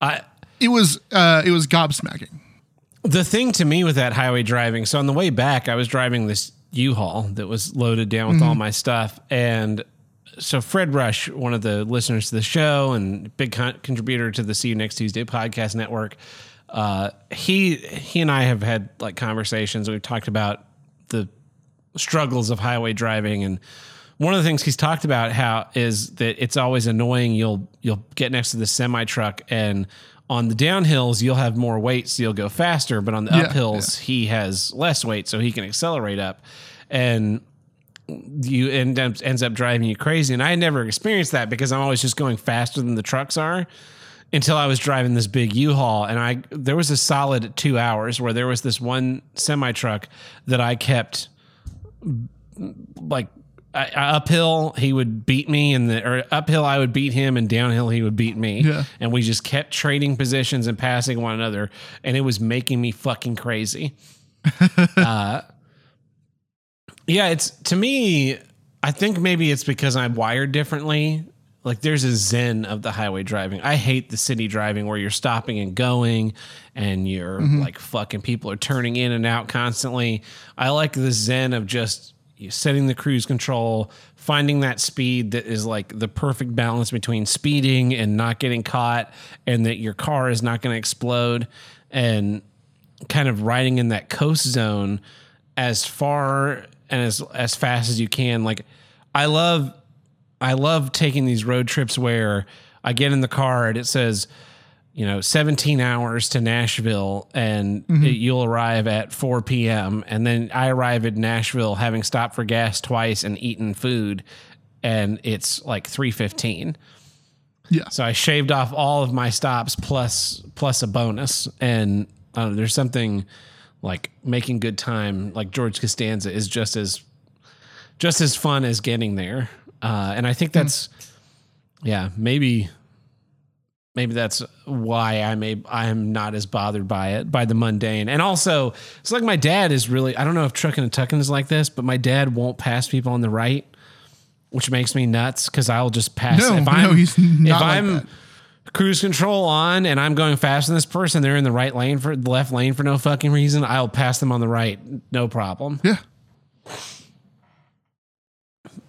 I it was uh it was gobsmacking The thing to me with that highway driving, so on the way back, I was driving this U-Haul that was loaded down with all my stuff, and so Fred Rush, one of the listeners to the show and big con- contributor to the See You Next Tuesday podcast network, uh, he he and I have had like conversations. We've talked about struggles of highway driving. And one of the things he's talked about how is that it's always annoying. You'll you'll get next to the semi truck and on the downhills you'll have more weight so you'll go faster but on the Yeah, uphills he has less weight so he can accelerate up. And you end up ends up driving you crazy. And I never experienced that because I'm always just going faster than the trucks are until I was driving this big U-Haul. And I there was a solid 2 hours where there was this one semi truck that I kept like uphill he would beat me and the or uphill I would beat him and downhill he would beat me Yeah. and we just kept trading positions and passing one another and it was making me fucking crazy uh yeah it's to me I think maybe it's because I'm wired differently like there's a zen of the highway driving. I hate the city driving where you're stopping and going and you're mm-hmm. like fucking people are turning in and out constantly. I like the zen of just setting the cruise control, finding that speed that is like the perfect balance between speeding and not getting caught and that your car is not going to explode and kind of riding in that coast zone as far and as as fast as you can. Like I love I love taking these road trips where I get in the car and it says, you know, 17 hours to Nashville and mm-hmm. it- you'll arrive at 4 p.m. And then I arrive at Nashville having stopped for gas twice and eaten food and it's like 315. Yeah. So I shaved off all of my stops plus plus a bonus and know, there's something like making good time like George Costanza is just as just as fun as getting there. Uh, and I think that's, yeah, maybe, maybe that's why I'm a, I'm not as bothered by it, by the mundane. And also, it's like my dad is really, I don't know if trucking and tucking is like this, but my dad won't pass people on the right, which makes me nuts because I'll just pass. No, if no, I'm, he's if not like I'm that. cruise control on and I'm going faster than this person, they're in the right lane for the left lane for no fucking reason. I'll pass them on the right, no problem. Yeah.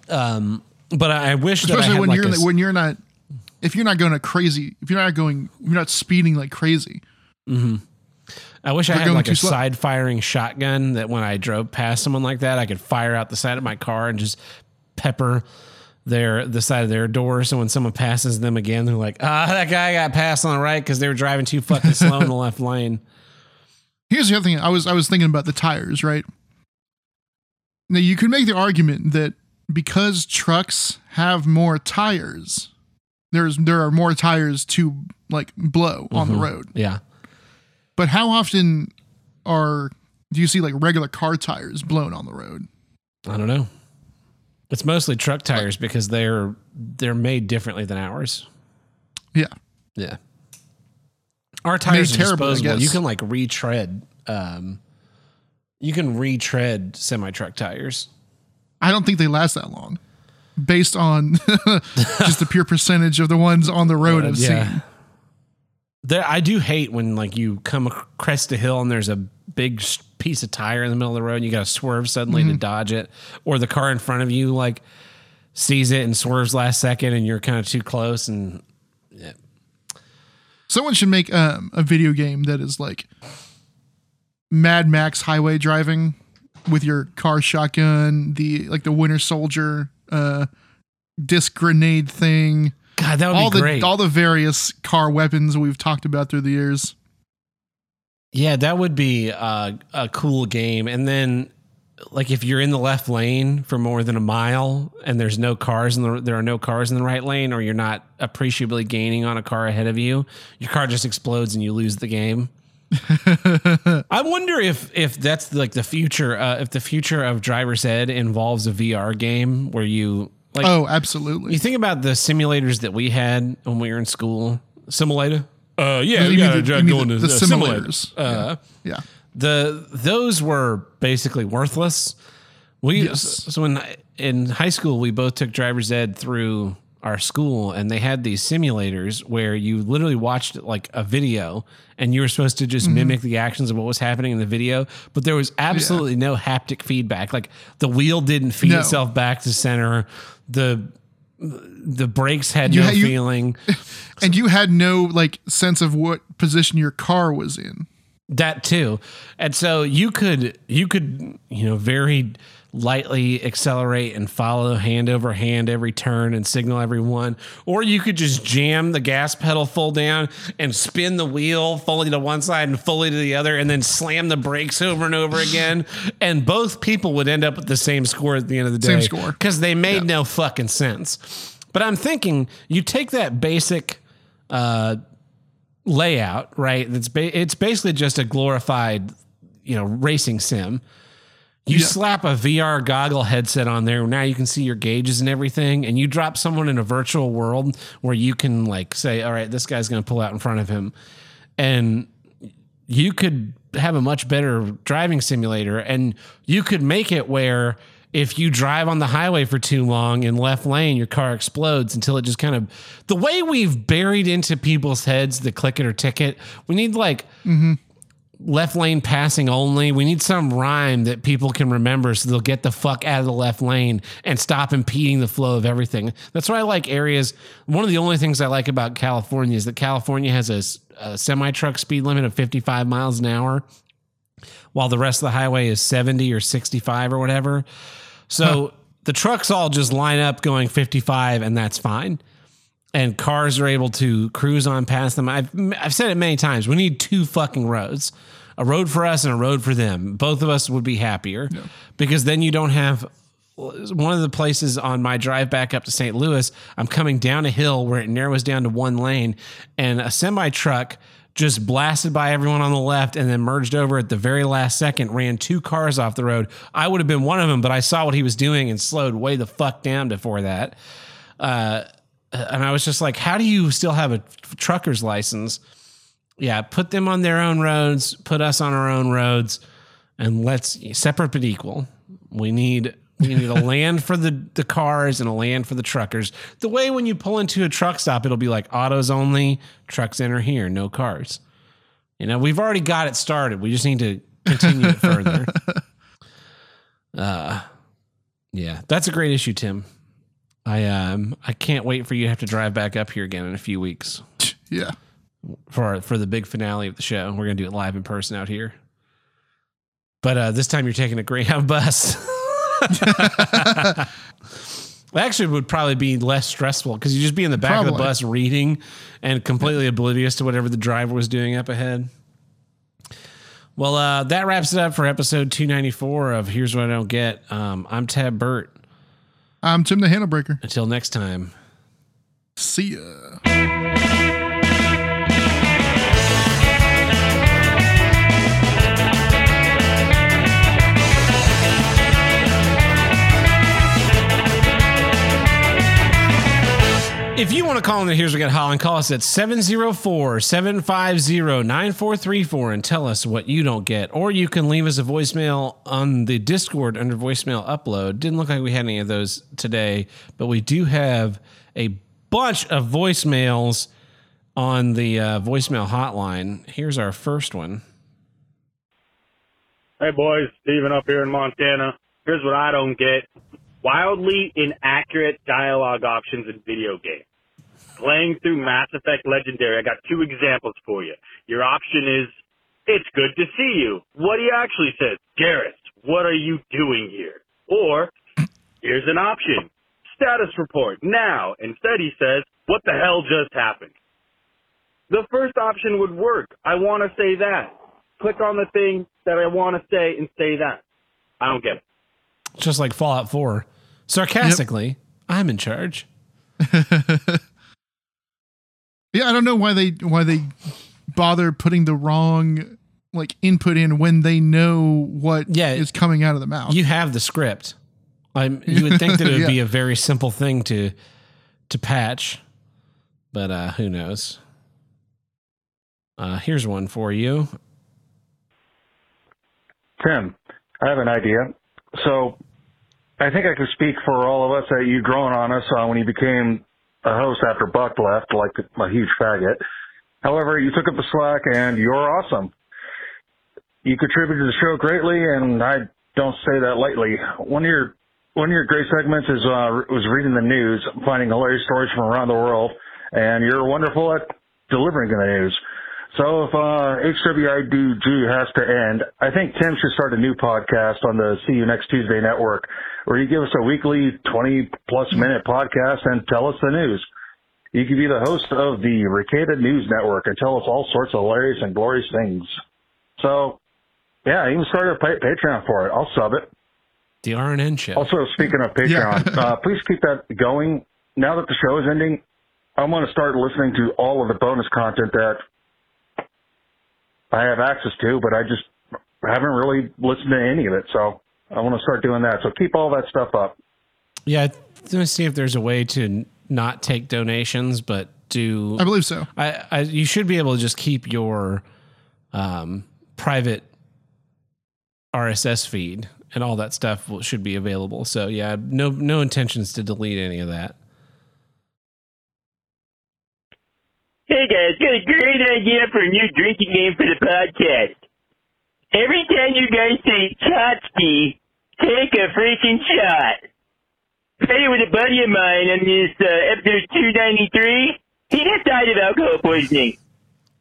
Um, but I I wish that I Especially had when like you're a when you're not if you're not going to crazy, if you're not going you're not speeding like crazy. I wish I had like a slow. side firing shotgun that when I drove past someone like that, I could fire out the side of my car and just pepper their the side of their door. So when someone passes them again, they're like, "Ah, that guy got passed on the right because they were driving too fucking slow in the left lane." Here's the other thing. I was I was thinking about the tires, right? Now you could make the argument that because trucks have more tires, there's there are more tires to like blow on the Mhm. road. Yeah. But how often are do you see like regular car tires blown on the road? I don't know. It's mostly truck tires because they're they're made differently than ours. Yeah. Yeah. Our tires are terribly, I disposable. You can like retread. Um, you can retread semi truck tires. I don't think they last that long, based on just the pure percentage of the ones on the road Uh, I've yeah. seen. There, I do hate when like you come across crest a hill and there's a big piece of tire in the middle of the road and you got to swerve suddenly to Mhm. dodge it, or the car in front of you like sees it and swerves last second and you're kind of too close and Yeah. Someone should make um, a video game that is like Mad Max highway driving with your car shotgun, the like the Winter Soldier uh, disc grenade thing. God, that would be all the, great. All the various car weapons we've talked about through the years. Yeah, that would be uh, a cool game. And then, like, if you're in the left lane for more than a mile and there's no cars and the there are no cars in the right lane, or you're not appreciably gaining on a car ahead of you, your car just explodes and you lose the game. I wonder if if that's like the future. Uh, if the future of driver's ed involves a VR game where you like. oh, absolutely. You think about the simulators that we had when we were in school. Simulator. Uh, yeah, No, we you mean gotta the- you mean going the- to the the simulator. simulators. Uh, Yeah. the those were basically worthless. We Yes. so in in high school we both took driver's ed through our school and they had these simulators where you literally watched like a video and you were supposed to just Mhm. mimic the actions of what was happening in the video but there was absolutely no haptic feedback like the wheel didn't feed No. itself back to center the the brakes had You no had- you- feeling and you had no like sense of what position your car was in. That too. And so you could you could, you know, very lightly accelerate and follow hand over hand every turn and signal everyone. Or you could just jam the gas pedal full down and spin the wheel fully to one side and fully to the other and then slam the brakes over and over again. And both people would end up with the same score at the end of the day. Same score. Because they made no fucking sense. But I'm thinking you take that basic uh layout, right? It's ba- it's basically just a glorified, you know, racing sim. You Yeah. slap a VR goggle headset on there. Now you can see your gauges and everything, and you drop someone in a virtual world where you can like say, "All right, this guy's going to pull out in front of him," and you could have a much better driving simulator, and you could make it where if you drive on the highway for too long in left lane, your car explodes until it just kind of the way we've buried into people's heads the click it or ticket. We need like mm-hmm. Left lane passing only. We need some rhyme that people can remember so they'll get the fuck out of the left lane and stop impeding the flow of everything. That's why I like areas. One of the only things I like about California is that California has a, a semi truck speed limit of 55 miles an hour, while the rest of the highway is 70 or 65 or whatever. So the trucks all just line up going 55 and that's fine and cars are able to cruise on past them. I've I've said it many times. We need two fucking roads. A road for us and a road for them. Both of us would be happier because then you don't have one of the places on my drive back up to St. Louis, I'm coming down a hill where it narrows down to one lane and a semi truck just blasted by everyone on the left and then merged over at the very last second, ran two cars off the road. I would have been one of them, but I saw what he was doing and slowed way the fuck down before that. Uh, and I was just like, how do you still have a trucker's license? Yeah, put them on their own roads, put us on our own roads, and let's separate but equal. We need we need a land for the the cars and a land for the truckers. The way when you pull into a truck stop, it'll be like autos only, trucks enter here, no cars. You know, we've already got it started. We just need to continue it further. Uh yeah, that's a great issue, Tim. I um I can't wait for you to have to drive back up here again in a few weeks Yeah. for for the big finale of the show. We're gonna do it live in person out here. But uh, this time you're taking a Greyhound bus. Actually, it would probably be less stressful because you just be in the back of the bus reading and completely oblivious to whatever the driver was doing up ahead. Well, uh, that wraps it up for episode 294 of Here's What I Don't Get. Um, I'm Tab Burt. I'm Tim the Handlebreaker. Until next time, See ya. If you want to call in the Here's What Get Holland, call us at 704 750 9434 and tell us what you don't get. Or you can leave us a voicemail on the Discord under voicemail upload. Didn't look like we had any of those today, but we do have a bunch of voicemails on the uh, voicemail hotline. Here's our first one. Hey boys, Steven up here in Montana. Here's what I don't get. Wildly inaccurate dialogue options in video games. Playing through Mass Effect Legendary, I got two examples for you. Your option is, it's good to see you. What he actually says, Garrus, what are you doing here? Or, here's an option, status report, now. Instead he says, what the hell just happened? The first option would work. I want to say that. Click on the thing that I want to say and say that. I don't get it. It's Just like Fallout 4. Sarcastically, I'm in charge. Yeah, I don't know why they why they bother putting the wrong like input in when they know what Yeah. is coming out of the mouth. You have the script. I'm, you would think that it would Yeah. be a very simple thing to to patch, but uh, who knows? Uh, here's one for you. Tim, I have an idea. So I think I can speak for all of us that you grown on us uh, when you became a host after Buck left, like a huge faggot. However, you took up the slack and you're awesome. You contributed to the show greatly, and I don't say that lightly. One of your one of your great segments is uh, was reading the news, finding hilarious stories from around the world, and you're wonderful at delivering the news. So if uh, HWIDG has to end, I think Tim should start a new podcast on the See You Next Tuesday network, where you give us a weekly 20 plus minute podcast and tell us the news. You could be the host of the Ricada News Network and tell us all sorts of hilarious and glorious things. So, yeah, even start a pa- Patreon for it. I'll sub it. The RNN show. Also, speaking of Patreon, uh, please keep that going. Now that the show is ending, I'm going to start listening to all of the bonus content that I have access to, but I just haven't really listened to any of it. So I want to start doing that. So keep all that stuff up. Yeah, let me see if there's a way to not take donations, but do. I believe so. I, I you should be able to just keep your um, private RSS feed and all that stuff will, should be available. So yeah, no no intentions to delete any of that. Hey guys, got a great idea for a new drinking game for the podcast. Every time you guys say Tchotchke, take a freaking shot. Played it with a buddy of mine on this uh, episode 293. He just died of alcohol poisoning.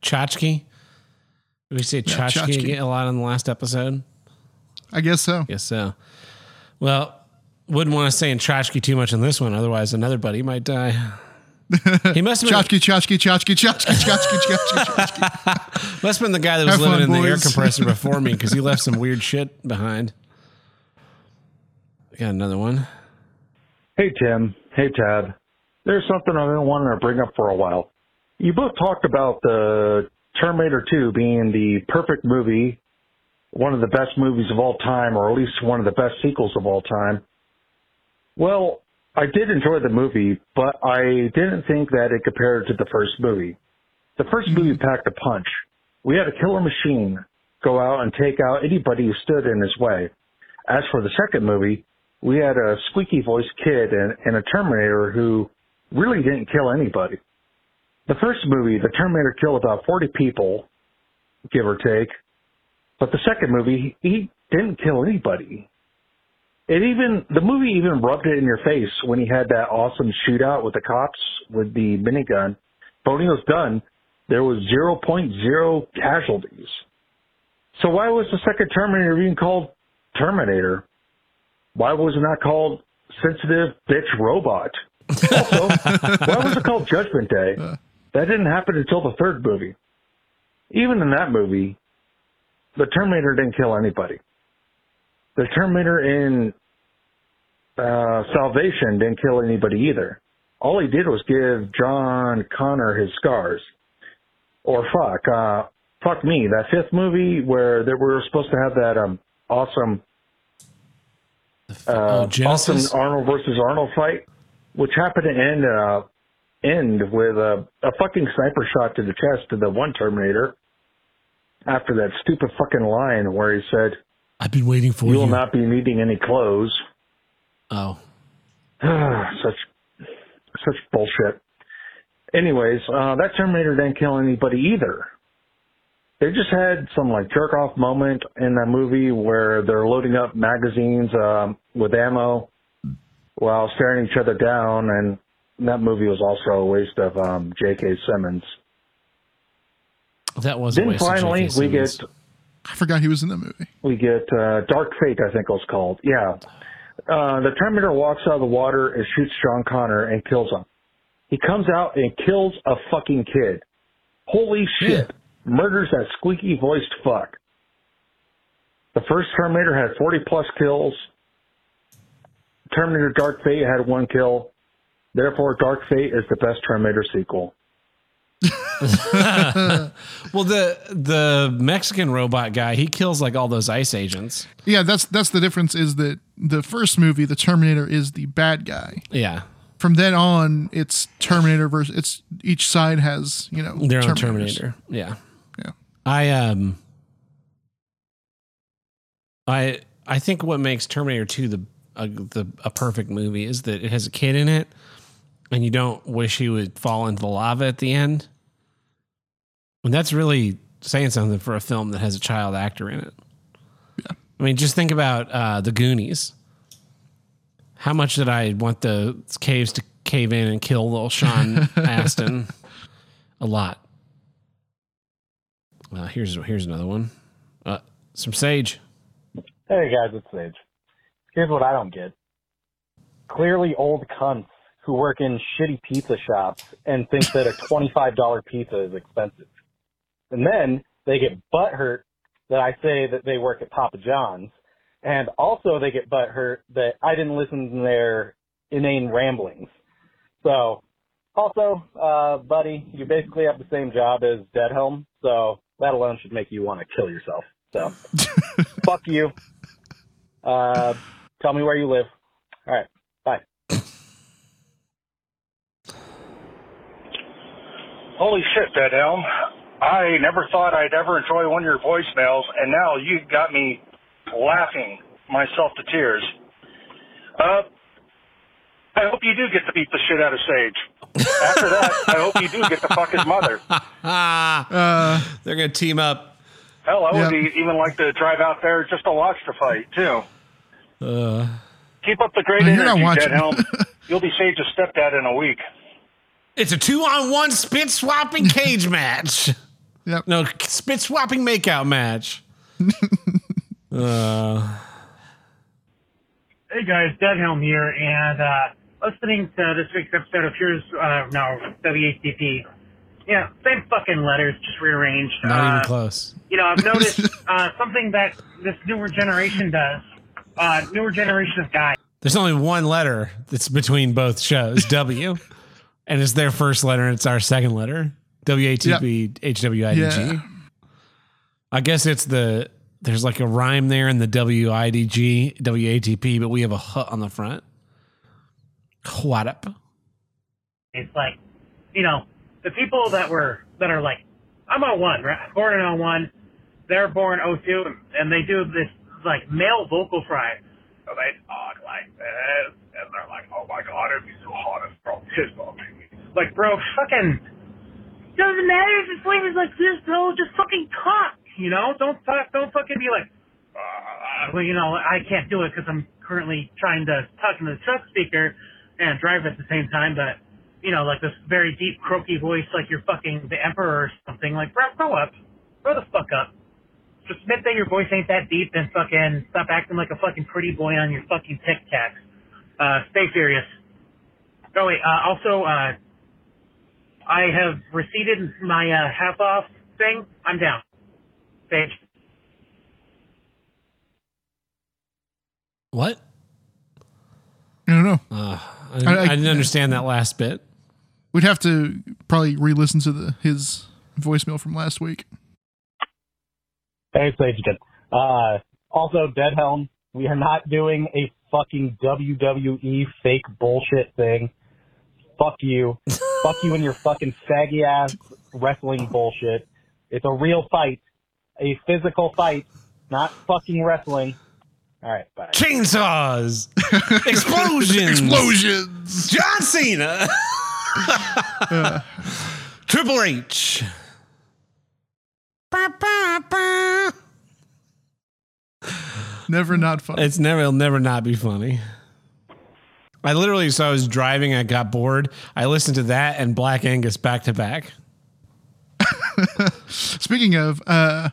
Tchotchke. Did we say Yeah, tchotchke tchotchke. a lot in the last episode? I guess so. Guess so. Well, wouldn't want to say in tchotchke too much in this one, otherwise another buddy might die. He must have been Chachki, chachki, chachki, chachki, chachki, chachki, chachki. Must have been the guy that was Have living fun, in the air compressor before me because he left some weird shit behind. Got another one. Hey, Tim. Hey, Tad. There's something I've been wanting to bring up for a while. You both talked about the Terminator 2 being the perfect movie, one of the best movies of all time, or at least one of the best sequels of all time. Well, I did enjoy the movie, but I didn't think that it compared to the first movie. The first movie mm-hmm. packed a punch. We had a killer machine go out and take out anybody who stood in his way. As for the second movie, we had a squeaky voiced kid and, and a Terminator who really didn't kill anybody. The first movie, the Terminator killed about 40 people, give or take. But the second movie, he didn't kill anybody. It even, the movie even rubbed it in your face when he had that awesome shootout with the cops with the minigun. But when he was done, there was 0.0 casualties. So why was the second Terminator being called Terminator? Why was it not called Sensitive Bitch Robot? Also, why was it called Judgment Day? That didn't happen until the third movie. Even in that movie, the Terminator didn't kill anybody. The Terminator in uh, Salvation didn't kill anybody either. all he did was give John Connor his scars. Or fuck, uh, fuck me, that fifth movie where that we were supposed to have that um awesome, uh, oh, Genisys? awesome Arnold versus Arnold fight, which happened to end uh end with a a fucking sniper shot to the chest to the one Terminator. After that stupid fucking line where he said, I've been waiting for "You you. will not be needing any clothes." Oh. such such bullshit. Anyways, uh, that Terminator didn't kill anybody either. They just had some like jerk off moment in that movie where they're loading up magazines um, with ammo while staring each other down, and that movie was also a waste of um, J.K. Simmons. That was a Then waste of finally we get. I forgot he was in the movie. we get uh, Dark Fate, I think it was called. Yeah. Uh, the Terminator walks out of the water and shoots John Connor and kills him. He comes out and kills a fucking kid. Holy shit. Murders that squeaky voiced fuck. The first Terminator had 40 plus kills. Terminator Dark Fate had one kill. Therefore, Dark Fate is the best Terminator sequel. well, the the Mexican robot guy, he kills like all those ice agents. Yeah, that's that's the difference. Is that the first movie, the Terminator is the bad guy. Yeah. From then on, it's Terminator versus. It's each side has you know Their own Terminator. Yeah. Yeah. I um I I think what makes Terminator 2 the a, the a perfect movie is that it has a kid in it and you don't wish he would fall into the lava at the end. And that's really saying something for a film that has a child actor in it. Yeah. I mean, just think about uh, the Goonies. How much did I want the caves to cave in and kill little Sean Astin? A lot. Well, here's here's another one. Uh, some sage. Hey guys, it's Sage. Here's what I don't get. Clearly old cunts who work in shitty pizza shops and think that a $25 pizza is expensive. And then they get butthurt that I say that they work at Papa John's. And also they get butthurt that I didn't listen to their inane ramblings. So, also, uh, buddy, you basically have the same job as Dead Helm, so that alone should make you want to kill yourself. So, fuck you. Uh, tell me where you live. All right, Holy shit, Dead Helm. I never thought I'd ever enjoy one of your voicemails, and now you got me laughing myself to tears. Uh, I hope you do get to beat the shit out of Sage. After that, I hope you do get to fuck his mother. Ah, they're gonna team up. Hell, I would Yeah. be, even like to drive out there just to watch the fight, too. Uh, Keep up the great you're not energy, watching. Dead Helm. You'll be Sage's stepdad in a week. It's a two on one spit swapping cage match. Yep. No spit swapping makeout match. uh, Hey guys, Dead Helm here, and uh, listening to this week's episode of Here's uh, no WATP. Yeah, same fucking letters, just rearranged. not uh, even close. You know, I've noticed uh, something that this newer generation does. Uh, newer generation of guys. There's only one letter that's between both shows, W, and it's their first letter, and it's our second letter, W A T P H W I D G. Yeah. I guess it's the there's like a rhyme there in the W I D G W A T P, but we have a H on the front. What up? It's like, you know, the people that were that are like, I'm on 01, right? Born in 01. They're born 02, and they do this like male vocal fry. So they talk like this, and they're like, "Oh my god, it'd be so hot if bro pissed on me." Like, bro, fucking doesn't matter if his flavor's like this, bro. Just fucking talk, you know? Don't talk. Don't fucking be like, uh, well, you know, I can't do it because I'm currently trying to talk into the truck speaker and drive at the same time, but you know, like this very deep, croaky voice, like you're fucking the emperor or something. Like, bro, grow up, grow the fuck up. Just admit that your voice ain't that deep, and fucking stop acting like a fucking pretty boy on your fucking tic tacs. Uh, stay serious. Oh wait, uh, also, uh, I have receded my uh, half off thing. I'm down. Stage. What? I don't know. Uh, I, didn't- I didn't understand that last bit. We'd have to probably re-listen to the his voicemail from last week. Thanks, Sage again. Uh, also, Dead Helm, we are not doing a fucking WWE fake bullshit thing. Fuck you. Fuck you and your fucking saggy ass wrestling bullshit. It's a real fight. A physical fight, not fucking wrestling. Alright, bye. Chainsaws, explosions, explosions. John Cena, Triple H. Never not fun. It's never, it'll never not be funny. I literally, so I was driving, I got bored. I listened to that and Black Angus back to back. Speaking of, uh,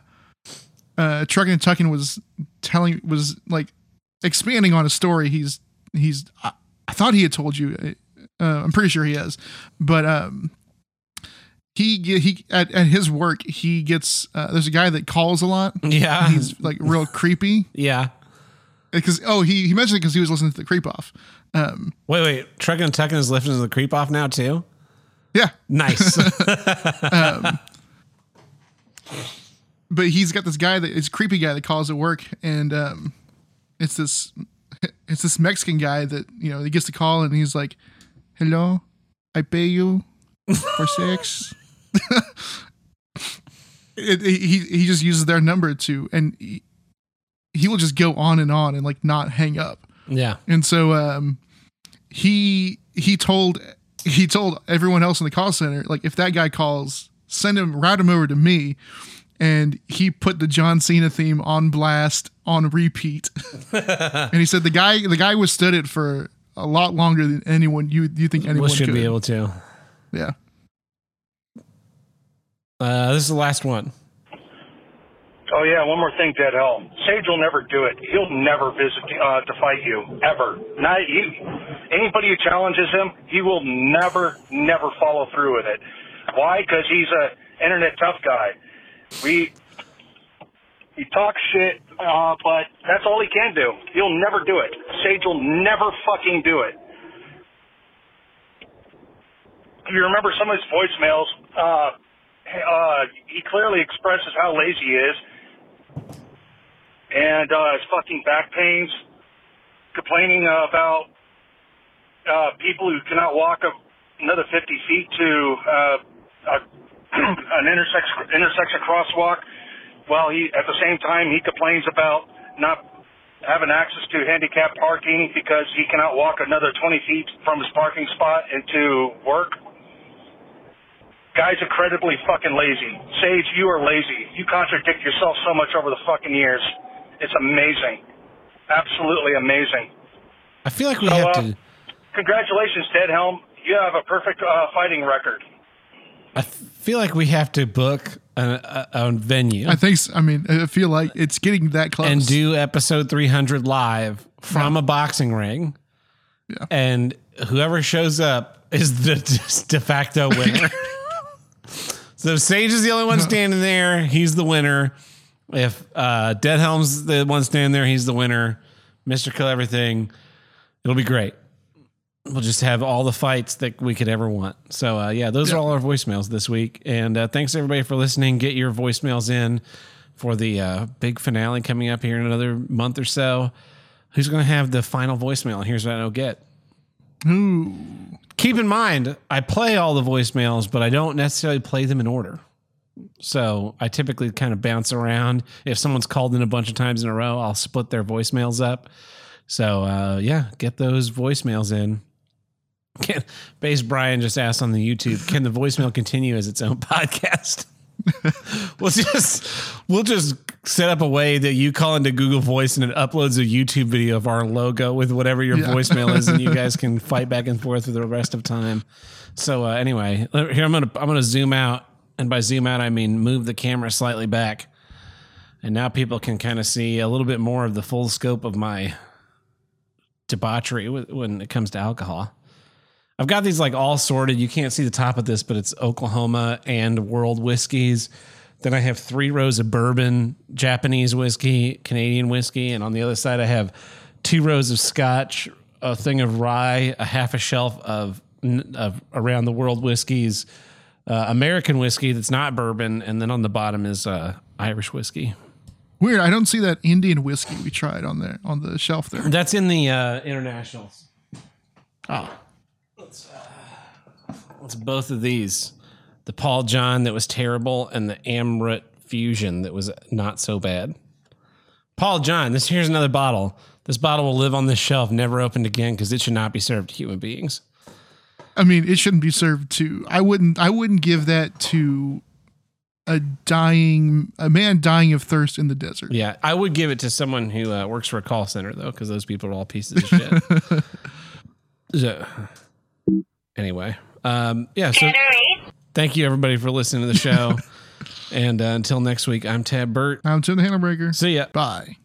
uh, Truckin' and Tuckin was telling, was like expanding on a story. He's, he's, I, I thought he had told you. Uh, I'm pretty sure he has, but um, he he at, at his work he gets uh, there's a guy that calls a lot. Yeah. he's like real creepy. Yeah. Because oh he he mentioned it because he was listening to the creep off. Um, Wait, wait. Truckin' and Tuckin is lifting the creep off now, too? Yeah. Nice. um, but he's got this guy that is creepy guy that calls at work, and um, it's this it's this Mexican guy that you know he gets the call and he's like, "Hello, I pay you for sex." it, he he just uses their number to, and he, he will just go on and on and like not hang up. Yeah. And so um he he told he told everyone else in the call center like if that guy calls send him route him over to me and he put the John Cena theme on blast on repeat. and he said the guy the guy withstood it for a lot longer than anyone you you think anyone should could. be able to. yeah. Uh, this is the last one. Oh yeah, one more thing, Dead Helm. Sage will never do it. He'll never visit uh, to fight you ever. Not you. Anybody who challenges him, he will never, never follow through with it. Why? Because he's a internet tough guy. We he talks shit, uh, but that's all he can do. He'll never do it. Sage will never fucking do it. You remember some of his voicemails, uh, uh, he clearly expresses how lazy he is and uh, his fucking back pains, complaining about uh, people who cannot walk another 50 feet to uh, a, an intersection, intersection crosswalk, while he at the same time he complains about not having access to handicap parking because he cannot walk another 20 feet from his parking spot into work. Guy's incredibly fucking lazy. Sage, you are lazy. You contradict yourself so much over the fucking years. It's amazing. Absolutely amazing. I feel like we So, have uh, to. Congratulations, Dead Helm. You have a perfect uh, fighting record. I feel like we have to book a, a, a venue I think So. I mean I feel like it's getting that close. and do episode 300 live from a boxing ring. Yeah. And whoever shows up is the de facto winner. so Sage is the only one standing there. He's the winner. If uh, Dead Helm's the one standing there, he's the winner. Mr. Kill Everything. It'll be great. We'll just have all the fights that we could ever want. So, uh, yeah, those are all our voicemails this week. And uh, thanks everybody for listening. Get your voicemails in for the uh, big finale coming up here in another month or so. Who's going to have the final voicemail? And here's what I don't get. Ooh. Keep in mind, I play all the voicemails, but I don't necessarily play them in order. So I typically kind of bounce around. If someone's called in a bunch of times in a row, I'll split their voicemails up. So uh, yeah, get those voicemails in. Can, Base Brian just asked on the YouTube, can the voicemail continue as its own podcast? we'll just we'll just set up a way that you call into Google Voice and it uploads a YouTube video of our logo with whatever your Yeah. voicemail is, and you guys can fight back and forth for the rest of time. So uh, anyway, here I'm gonna I'm gonna zoom out, and by zoom out I mean move the camera slightly back, and now people can kind of see a little bit more of the full scope of my debauchery when it comes to alcohol. I've got these like all sorted. You can't see the top of this, but it's Oklahoma and world whiskeys. Then I have three rows of bourbon, Japanese whiskey, Canadian whiskey, and on the other side I have two rows of Scotch, a thing of rye, a half a shelf of of around the world whiskeys, uh, American whiskey that's not bourbon, and then on the bottom is uh, Irish whiskey. Weird. I don't see that Indian whiskey we tried on there on the shelf there. That's in the uh, internationals. Oh, It's both of these, the Paul John that was terrible, and the Amrut Fusion that was not so bad. Paul John, this here's another bottle. This bottle will live on this shelf, never opened again, because it should not be served to human beings. I mean, it shouldn't be served to. I wouldn't. I wouldn't give that to a dying a man dying of thirst in the desert. Yeah, I would give it to someone who uh, works for a call center though, because those people are all pieces of shit. so, anyway, um, yeah. So, thank you everybody for listening to the show, and uh, until next week, I'm Tab Burt. I'm Tim the Handlebreaker. See ya. Bye.